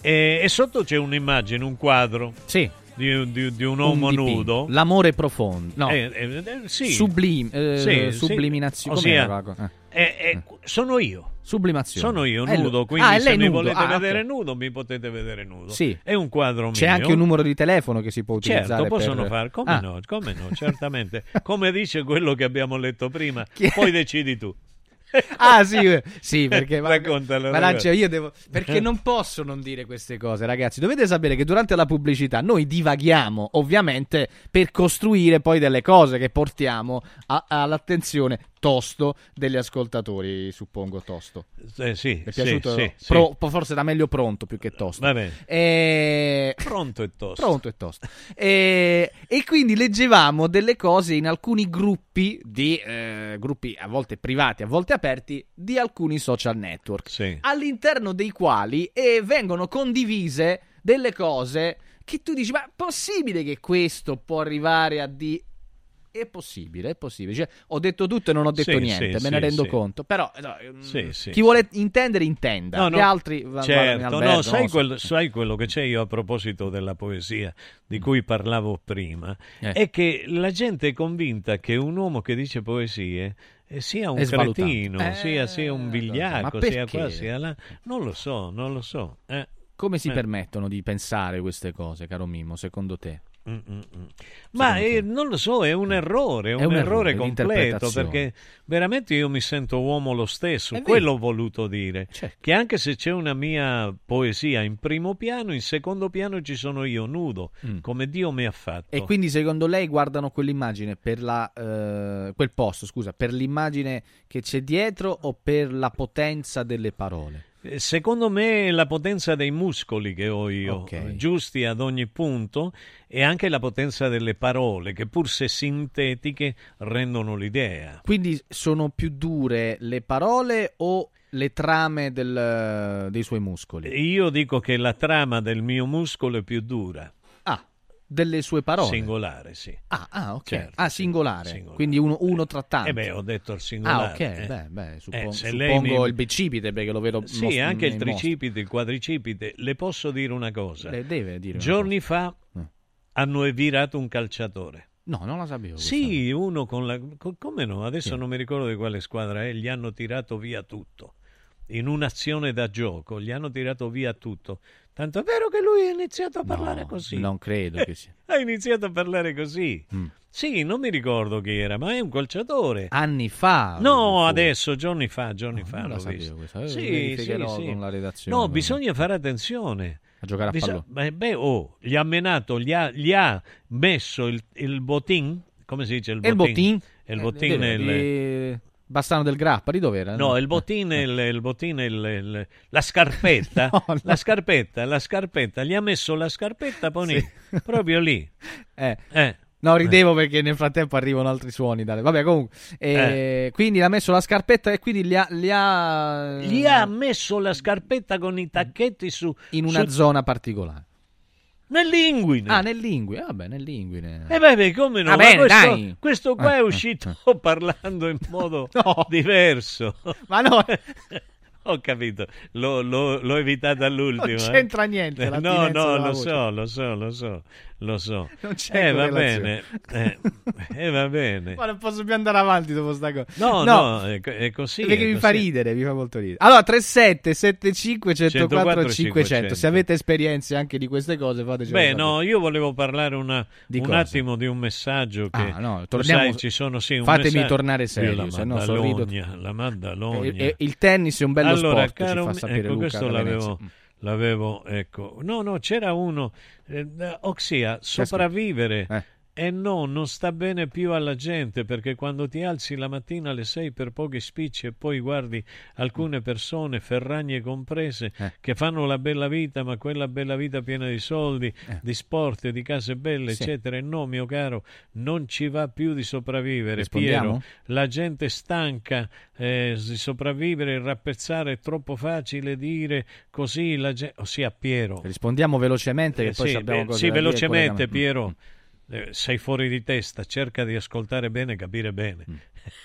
E, e sotto c'è un'immagine, un quadro Sì. Di, di- di un uomo dipinto. nudo. L'amore profondo. No. Eh, eh, eh, sì. Sublim- eh, Sì, sì. subliminazione. Ossia, la cosa? eh, eh, sono io. Sublimazione. Sono io nudo, lui. quindi Ah, se mi nudo. volete Ah, vedere ok. nudo, mi potete vedere nudo. Sì. È un quadro C'è mio. anche un numero di telefono che si può utilizzare. Certo, possono per- fare, come Ah. no, come no, certamente. Come dice quello che abbiamo letto prima, poi decidi tu. Ah sì, sì perché ma, Raccontalo, ma. Lancia, io devo perché non posso non dire queste cose, ragazzi. Dovete sapere che durante la pubblicità noi divaghiamo, ovviamente, per costruire poi delle cose che portiamo a- all'attenzione tosto degli ascoltatori, suppongo tosto. Eh, sì, Mi è piaciuto sì, sì. pro- forse da meglio pronto più che tosto. Va bene. E... Pronto e tosto. Pronto e tosto. E, e quindi leggevamo delle cose in alcuni gruppi di eh, gruppi a volte privati, a volte aperti di alcuni social network, Sì. all'interno dei quali eh, vengono condivise delle cose che tu dici, ma è possibile che questo può arrivare a di è possibile, è possibile. Cioè, ho detto tutto e non ho detto Sì, niente, sì, me ne sì, rendo conto. Però, no, mm, chi vuole intendere, intenda. No, Gli no, altri vadano in certo, albergo, sai, quello, sai quello che c'è io a proposito della poesia di cui parlavo prima? Eh. È che la gente è convinta che un uomo che dice poesie eh, sia un cretino, Eh, sia, sia un vigliacco, sia qua, sia là. Non lo so, non lo so. eh. Come si Eh. permettono di pensare queste cose, caro Mimmo, secondo te? Mm, mm, mm. Ma eh, non lo so, è un errore, è un, È un errore, errore completo perché veramente io mi sento uomo lo stesso, È quello vero. ho voluto dire, Certo. che anche se c'è una mia poesia in primo piano, in secondo piano ci sono io nudo, Mm. come Dio mi ha fatto. E quindi secondo lei guardano quell'immagine per la eh, quel posto, scusa, per l'immagine che c'è dietro o per la potenza delle parole? Secondo me la potenza dei muscoli che ho io, Ok. giusti ad ogni punto, e anche la potenza delle parole, che pur se sintetiche rendono l'idea. Quindi sono più dure le parole o le trame del- dei suoi muscoli? Io dico che la trama del mio muscolo è più dura. Ah, delle sue parole? Singolare, sì. Ah, ah, ok. Certo, ah, singolare. singolare. Quindi uno, uno tra tanti. Eh beh, ho detto il Ah, singolare. ok. eh. Beh, beh, suppo- Eh, suppongo mi- il bicipite perché lo vedo Sì, mos- anche il tricipite, il quadricipite. Le posso dire una cosa. Le deve dire Giorni fa Eh. hanno virato un calciatore. No, non la sapevo. Sì, uno con la... co- Come no? Adesso Sì. non mi ricordo di quale squadra è. Gli hanno tirato via tutto. In un'azione da gioco gli hanno tirato via tutto. Tanto è vero che lui ha iniziato a parlare No, così. Non credo che sia. Ha iniziato a parlare così. Mm. Sì, non mi ricordo chi era, ma è un calciatore. Anni fa. No, adesso, giorni fa, giorni fa non l'ho sapevo questa, eh, Sì, sì, sì. con la redazione. No, bisogna fare attenzione. A giocare a Bisa- pallone. Beh, oh, gli ha menato, gli ha, gli ha messo il, il botin, come si dice il E il botin? botin? Il botin Eh, nel- di Bassano del Grappa, di dov'era? No, il botin, è il, il botin è il- il- la scarpetta, No, no. la scarpetta, la scarpetta, gli ha messo la scarpetta poi lì, proprio lì. Eh. Eh. No, ridevo perché nel frattempo arrivano altri suoni. dalle- Vabbè, comunque. eh, Quindi l'ha messo la scarpetta e quindi li ha. Li ha, Gli ha messo la scarpetta con i tacchetti su... in una su- zona particolare. Nell'inguine. Ah, nell'inguine. Vabbè, nell'inguine. Eh beh, beh, come no? Bene, questo, dai. questo qua Eh, è eh, uscito parlando in modo No. diverso. Ma no. Ho capito, l'ho, l'ho- l'ho evitato all'ultimo. Non eh. c'entra niente Eh, No, l'attinenza no, della lo voce. so, lo so, lo so, lo so. Non c'è eh, va bene, eh, eh, va bene. Ma non posso più andare avanti dopo sta cosa. No, no, è, co- è così. Perché è mi fa così. ridere, mi fa molto ridere. Allora, 37 75 104 500. 500. Se avete esperienze anche di queste cose, fateci Beh, no, io volevo parlare una- un cosa? attimo di un messaggio che Ah, no, torniamo- sai, ci sono sì un fatemi messaggio- tornare serio, se no sorrido. La Maddalogna. E- e- il tennis è un bello allora, sport, ci caro fa mi- sapere ecco, Luca questo l'avevo, Venezia. L'avevo, ecco. No, no, c'era uno, eh, ossia, sopravvivere. Eh. E no, non sta bene più alla gente perché quando ti alzi la mattina alle 6 per pochi spicci e poi guardi alcune persone, ferragne comprese, Eh. che fanno la bella vita, ma quella bella vita piena di soldi, di sport, di case belle, Eh. Sì. eccetera. E no, mio caro, non ci va più di sopravvivere. Piero, la gente stanca eh, di sopravvivere, rappezzare è troppo facile dire così, la gente... ossia Piero. Rispondiamo velocemente che Eh, poi sì, abbiamo cose sì, velocemente. Piero. Eh, sei fuori di testa, cerca di ascoltare bene e capire bene. Mm.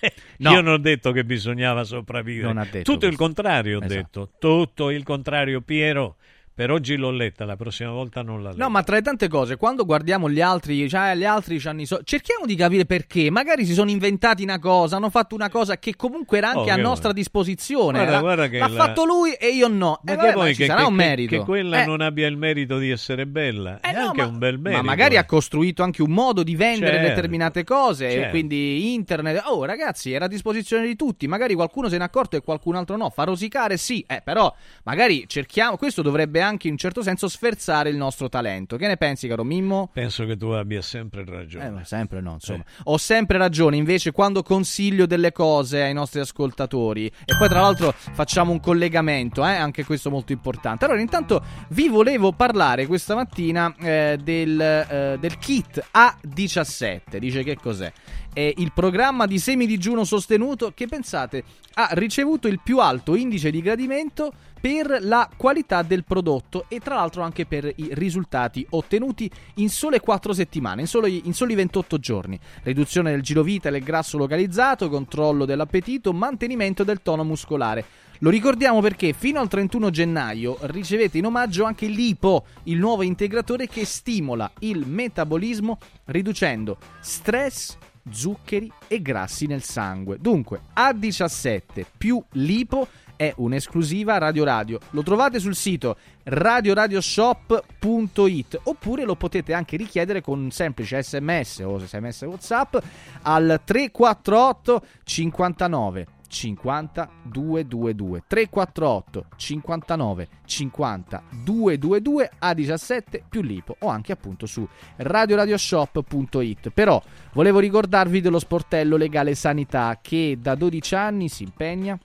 No. Io non ho detto che bisognava sopravvivere. Tutto il questo. contrario, ho Esatto. detto. Tutto il contrario, Piero. Per oggi l'ho letta, la prossima volta non la leggo. No, ma tra le tante cose, quando guardiamo gli altri, cioè gli altri c'hanno i so- cerchiamo di capire perché. Magari si sono inventati una cosa, hanno fatto una cosa che comunque era Oh, anche a che nostra disposizione. Guarda, guarda che l'ha la- fatto lui e io no. Ma Eh, che vabbè, ci che, sarà che- un merito. che quella Eh, non abbia il merito di essere bella? è no, anche ma- un bel merito. Ma magari ha costruito anche un modo di vendere Certo, determinate cose, e certo. quindi internet. Oh, ragazzi, era a disposizione di tutti. Magari qualcuno se n'è accorto e qualcun altro no. Fa rosicare, sì, eh, però magari cerchiamo. Questo dovrebbe anche in un certo senso sferzare il nostro talento. Che ne pensi, caro Mimmo? Penso che tu abbia sempre ragione. Eh, ma sempre no, insomma. Ho sempre ragione invece quando consiglio delle cose ai nostri ascoltatori. E poi, tra l'altro, facciamo un collegamento, eh, anche questo molto importante. Allora, intanto vi volevo parlare questa mattina eh, del, eh, del kit A17. Dice che cos'è? È il programma di semidigiuno sostenuto che pensate ha ricevuto il più alto indice di gradimento per la qualità del prodotto e tra l'altro anche per i risultati ottenuti in sole 4 settimane, in soli, in soli 28 giorni. Riduzione del girovita e del grasso localizzato, controllo dell'appetito, mantenimento del tono muscolare. Lo ricordiamo perché fino al 31 gennaio ricevete in omaggio anche l'IPO, il nuovo integratore che stimola il metabolismo riducendo stress, zuccheri e grassi nel sangue. Dunque, A17 più l'IPO è un'esclusiva Radio Radio. Lo trovate sul sito radioradioshop.it oppure lo potete anche richiedere con un semplice sms o sms whatsapp al 348 59 50 222 348 59 50 222 a 17 più lipo o anche appunto su radioradioshop.it però volevo ricordarvi dello sportello legale sanità che da 12 anni si impegna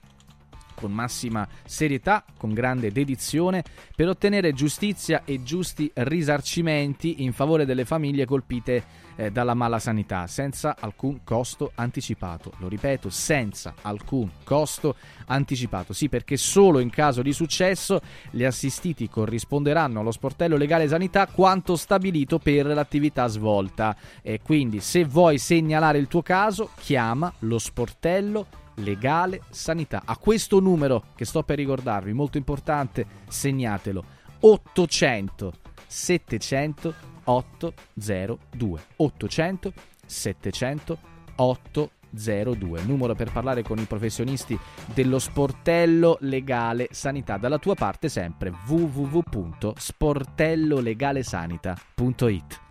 con massima serietà, con grande dedizione, per ottenere giustizia e giusti risarcimenti in favore delle famiglie colpite eh, dalla mala sanità, senza alcun costo anticipato. Lo ripeto, senza alcun costo anticipato. Sì, perché solo in caso di successo gli assistiti corrisponderanno allo sportello legale sanità quanto stabilito per l'attività svolta. E quindi, se vuoi segnalare il tuo caso, chiama lo sportello legale sanità a questo numero che sto per ricordarvi molto importante segnatelo 800 700 802 800 700 802 02. Numero per parlare con i professionisti dello sportello legale sanità. Dalla tua parte sempre www.sportellolegalesanita.it.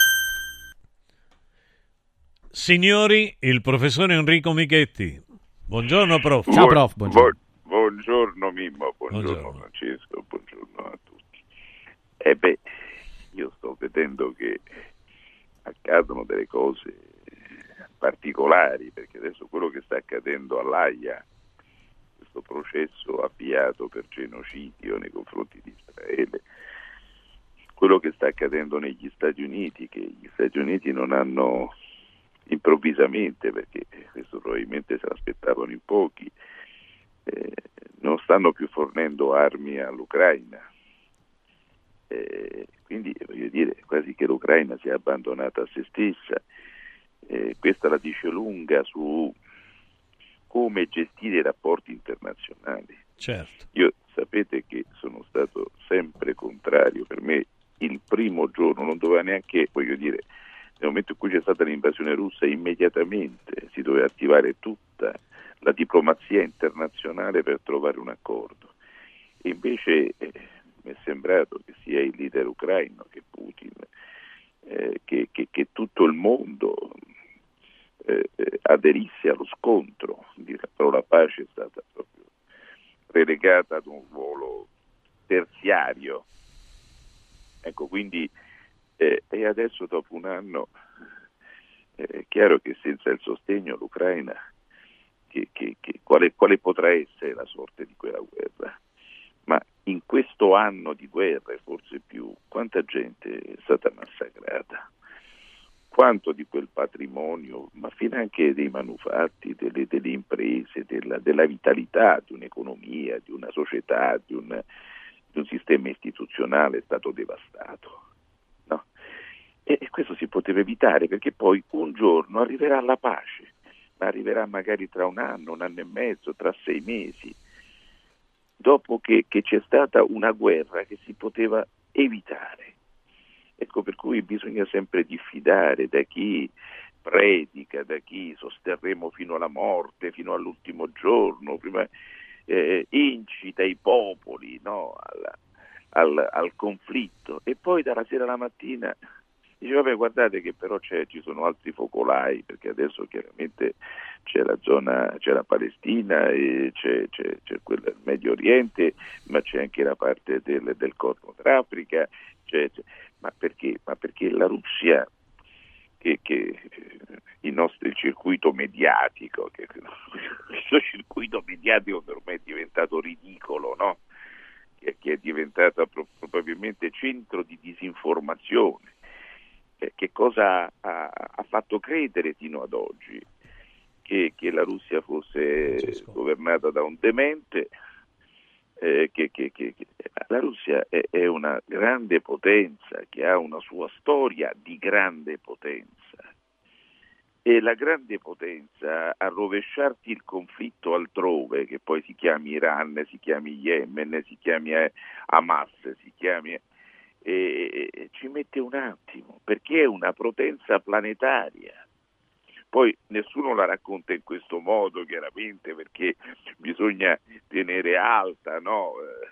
Signori, il professor Enrico Michetti. Buongiorno prof. Ciao prof, buongiorno. Buongiorno Mimmo, buongiorno, buongiorno, Francesco, buongiorno a tutti. E beh, io sto vedendo che accadono delle cose particolari, perché adesso quello che sta accadendo all'AIA, questo processo avviato per genocidio nei confronti di Israele, quello che sta accadendo negli Stati Uniti, che gli Stati Uniti non hanno improvvisamente, perché questo probabilmente se l'aspettavano in pochi, eh, non stanno più fornendo armi all'Ucraina. Eh, quindi voglio dire quasi che l'Ucraina sia abbandonata a se stessa. Eh, questa la dice lunga su come gestire i rapporti internazionali. Certo. Io sapete che sono stato sempre contrario, per me il primo giorno non doveva neanche, voglio dire, nel momento in cui c'è stata l'invasione russa immediatamente si doveva attivare tutta la diplomazia internazionale per trovare un accordo. E invece eh, mi è sembrato che sia il leader ucraino che Putin, eh, che, che, che, tutto il mondo eh, eh aderisse allo scontro, però la pace è stata proprio relegata ad un ruolo terziario. Ecco, quindi eh, e adesso dopo un anno eh, è chiaro che senza il sostegno l'Ucraina che, che, che, quale, quale, potrà essere la sorte di quella guerra? Ma in questo anno di guerra, e forse più, quanta gente è stata massacrata? Quanto di quel patrimonio, ma fino anche dei manufatti, delle, delle imprese, della, della, vitalità di un'economia, di una società, di un, di un sistema istituzionale è stato devastato? E, e questo si poteva evitare perché poi un giorno arriverà la pace ma arriverà magari tra un anno, un anno e mezzo, tra sei mesi, dopo che, che c'è stata una guerra che si poteva evitare. Ecco per cui bisogna sempre diffidare da chi predica, da chi sosterremo fino alla morte, fino all'ultimo giorno, prima, eh, incita i popoli no, al, al, al conflitto e poi dalla sera alla mattina Dice, vabbè, guardate che però ci sono altri focolai, perché adesso chiaramente c'è la zona, c'è la Palestina, c'è, c'è, c'è quella del Medio Oriente, ma c'è anche la parte del, del Corno d'Africa, ma perché? ma, perché? la Russia, che, che il nostro il circuito mediatico, che, questo circuito mediatico che ormai è diventato ridicolo, no? che, è diventato probabilmente centro di disinformazione eh, che cosa ha, ha, fatto credere fino ad oggi? Che, che la Russia fosse Francesco. governata da un demente, eh, che, che, la Russia è, è una grande potenza che ha una sua storia di grande potenza e la grande potenza a rovesciarti il conflitto altrove, che poi si chiami Iran, si chiami Yemen, si chiami eh, Hamas, si chiami e, e ci mette un attimo, perché è una potenza planetaria. Poi nessuno la racconta in questo modo, chiaramente, perché bisogna tenere alta, no? Eh,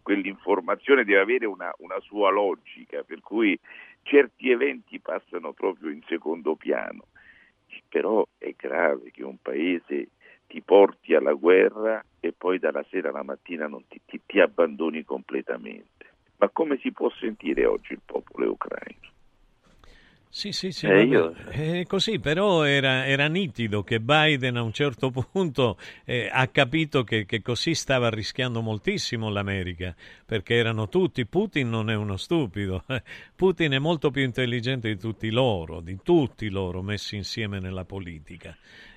quell'informazione deve avere una, una, sua logica, per cui certi eventi passano proprio in secondo piano. Però è grave che un paese ti porti alla guerra e poi dalla sera alla mattina non ti, ti, ti abbandoni completamente. Ma come si può sentire oggi il popolo ucraino? Sì, sì, sì, eh, io... è così, però era, era, nitido che Biden a un certo punto eh, ha capito che, che, così stava rischiando moltissimo l'America, perché erano tutti, Putin non è uno stupido, Putin è molto più intelligente di tutti loro, di tutti loro messi insieme nella politica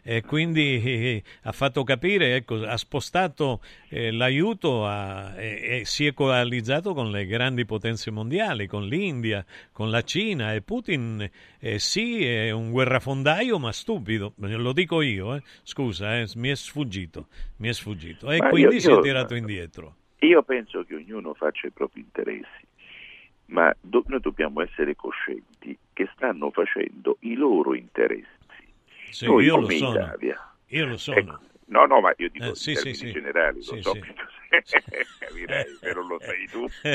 e quindi eh, ha fatto capire, ecco, ha spostato eh, l'aiuto a, e, e, si è coalizzato con le grandi potenze mondiali, con l'India, con la Cina e Putin eh, sì è un guerrafondaio ma stupido, lo dico io, eh. scusa, eh, mi è sfuggito, mi è sfuggito e ma quindi io, si è tirato indietro. Io penso che ognuno faccia i propri interessi ma do- noi dobbiamo essere coscienti che stanno facendo i loro interessi Sì, Noi io lo sono. Io lo sono. Ecco, no, no, ma io dico Eh, in sì, sì, sì. generali, Sì, lo so sì. che tu capirei, se non lo sai tu.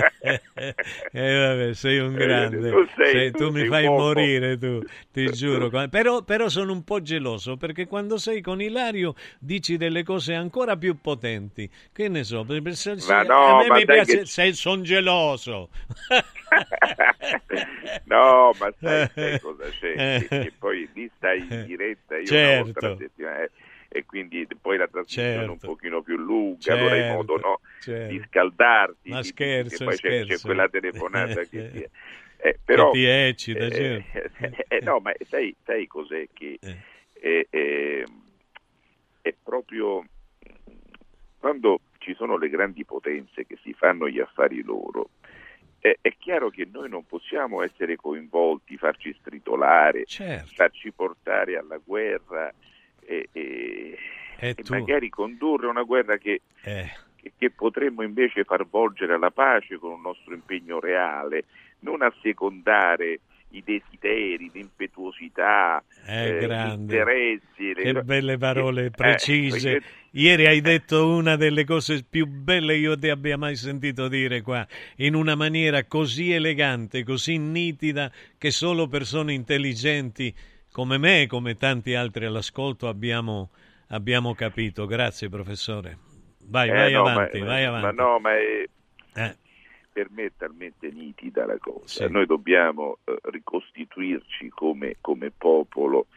Eh, vabbè, sei un Eh, grande. tu sei- Sei- tu tu mi fai uomo. morire, tu, ti giuro. Però, però sono un po' geloso perché quando sei con Ilario dici delle cose ancora più potenti. Che ne so, per- per- se- Ma a no, me ma mi piace, che- sei, sono geloso. No, ma sai, sai cosa c'è? Che, che poi lì stai in diretta, io Certo. una volta e quindi poi la trasmissione è un Certo. pochino più lunga, allora hai modo no, certo. di scaldarti, Ma scherzo, che poi c'è, c'è scherzo. quella telefonata che ti... Eh, però, ti eccita, eh, certo. eh, no, ma sai, sai cos'è che eh, eh, è proprio quando ci sono le grandi potenze che si fanno gli affari loro, eh, è chiaro che noi non possiamo essere coinvolti, farci stritolare, Certo. farci portare alla guerra e, e- E e magari condurre una guerra che, Eh. che- che potremmo invece far volgere alla pace con un nostro impegno reale, non assecondare i desideri, l'impetuosità, Eh, eh, gli interessi. le- Che belle parole Eh, precise. perché- Ieri hai detto una delle cose più belle io ti abbia mai sentito dire qua, in una maniera così elegante, così nitida, che solo persone intelligenti come me e come tanti altri all'ascolto abbiamo, abbiamo capito. Grazie, professore. Vai, Eh, vai no, avanti, ma, vai ma avanti. no, ma è- Eh. per me è talmente nitida la cosa. Sì. Noi dobbiamo eh, ricostituirci come, come popolo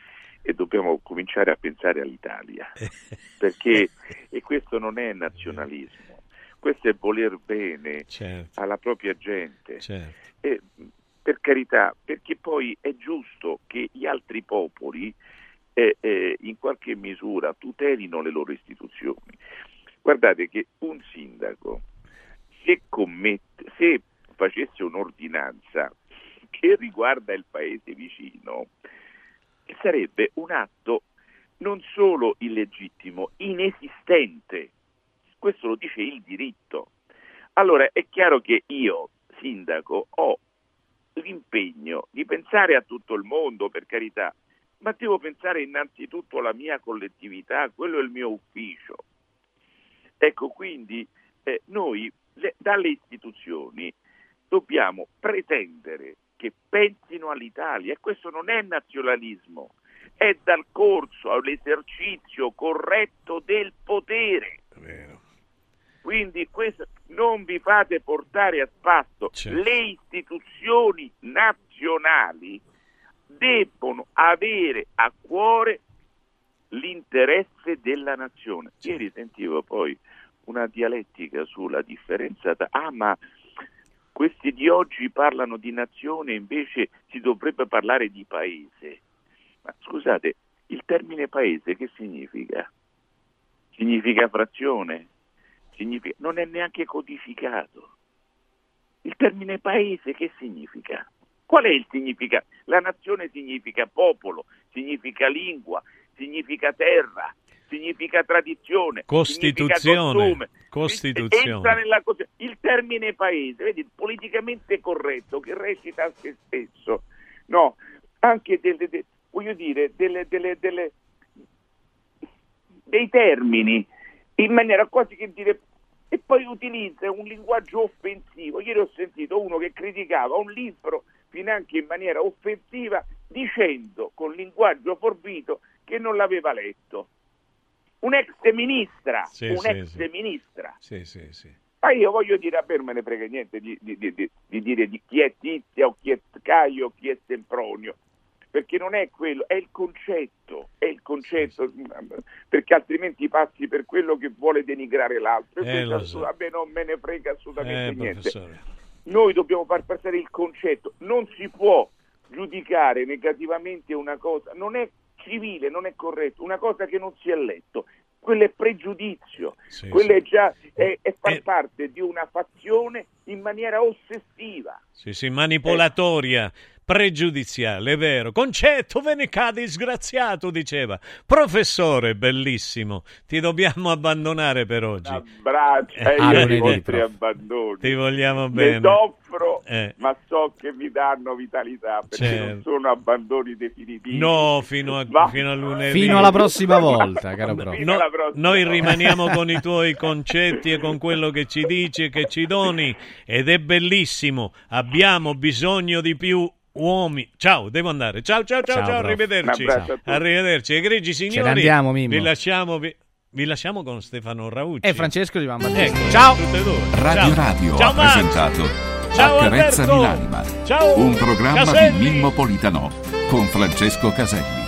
e dobbiamo cominciare a pensare all'Italia, perché e questo non è nazionalismo, questo è voler bene Certo, alla propria gente. certo. E, per carità, perché poi è giusto che gli altri popoli eh, eh, in qualche misura tutelino le loro istituzioni. Guardate che un sindaco, se, commette, se facesse un'ordinanza che riguarda il paese vicino, sarebbe un atto non solo illegittimo, inesistente. Questo lo dice il diritto. Allora è chiaro che io, sindaco, ho l'impegno di pensare a tutto il mondo, per carità, ma devo pensare innanzitutto alla mia collettività, quello è il mio ufficio. Ecco, quindi eh, noi le- dalle istituzioni dobbiamo pretendere che pensino all'Italia e questo non è nazionalismo, è dal corso all'esercizio corretto del potere. Quindi questo, non vi fate portare a spasso. Certo. Le istituzioni nazionali debbono avere a cuore l'interesse della nazione. Ieri sentivo poi una dialettica sulla differenza tra... Ah, ma questi di oggi parlano di nazione, invece si dovrebbe parlare di paese. Ma scusate, il termine paese che significa? Significa frazione? Significa... Non è neanche codificato. Il termine paese che significa? Qual è il significato? La nazione significa popolo, significa lingua, significa terra, significa tradizione, significa Costituzione, costume. Costituzione. Entra nella il termine paese, vedi, politicamente corretto che recita a se stesso, no, anche delle, de- voglio dire, delle, delle, delle- dei termini in maniera quasi che dire e poi utilizza un linguaggio offensivo. Ieri ho sentito uno che criticava un libro finanche in maniera offensiva dicendo con linguaggio forbito che non l'aveva letto. Un ex ministra, Sì, un sì, ministra. Sì, sì, sì. Ma io voglio dire, a me non me ne frega niente di, di- di- di- di dire di chi è Tizia o chi è Caio o chi è Sempronio, perché non è quello, è il concetto, è il concetto, perché altrimenti passi per quello che vuole denigrare l'altro. E Eh, so. a me non me ne frega assolutamente Eh, niente. professore. Noi dobbiamo far passare il concetto, non si può giudicare negativamente una cosa, non è civile, non è corretto, una cosa che non si è letto, quello è pregiudizio, Sì, quello sì. è già è, è far Eh. parte di una fazione in maniera ossessiva. Sì, sì, manipolatoria. pregiudiziale, è vero. Concetto, ve ne cade disgraziato, diceva. Professore, bellissimo, ti dobbiamo abbandonare per oggi. Abbraccia Eh, ah, io lunedì, i vostri prof. abbandoni. Ti vogliamo Ne bene. soffro, Eh. ma so che mi danno vitalità perché Certo. non sono abbandoni definitivi. No, fino a, Ma- fino a lunedì. Fino alla prossima volta, caro No, prossima noi rimaniamo con i tuoi concetti e con quello che ci dici e che ci doni ed è bellissimo. Abbiamo bisogno di più uomini. Ciao, devo andare. Ciao, ciao, ciao, Ciao, ciao, arrivederci. Arrivederci. Egregi signori. andiamo, Mimmo. Vi lasciamo, vi, vi lasciamo con Stefano Raucci. E Francesco Giovanni Battista. Ecco, Ciao. tutte e due. Radio Ciao. Radio Ciao, ha Max. presentato Ciao, Accarezzami Alberto. l'anima. Ciao, Un programma Caselli. di Mimmo Politano con Francesco Caselli.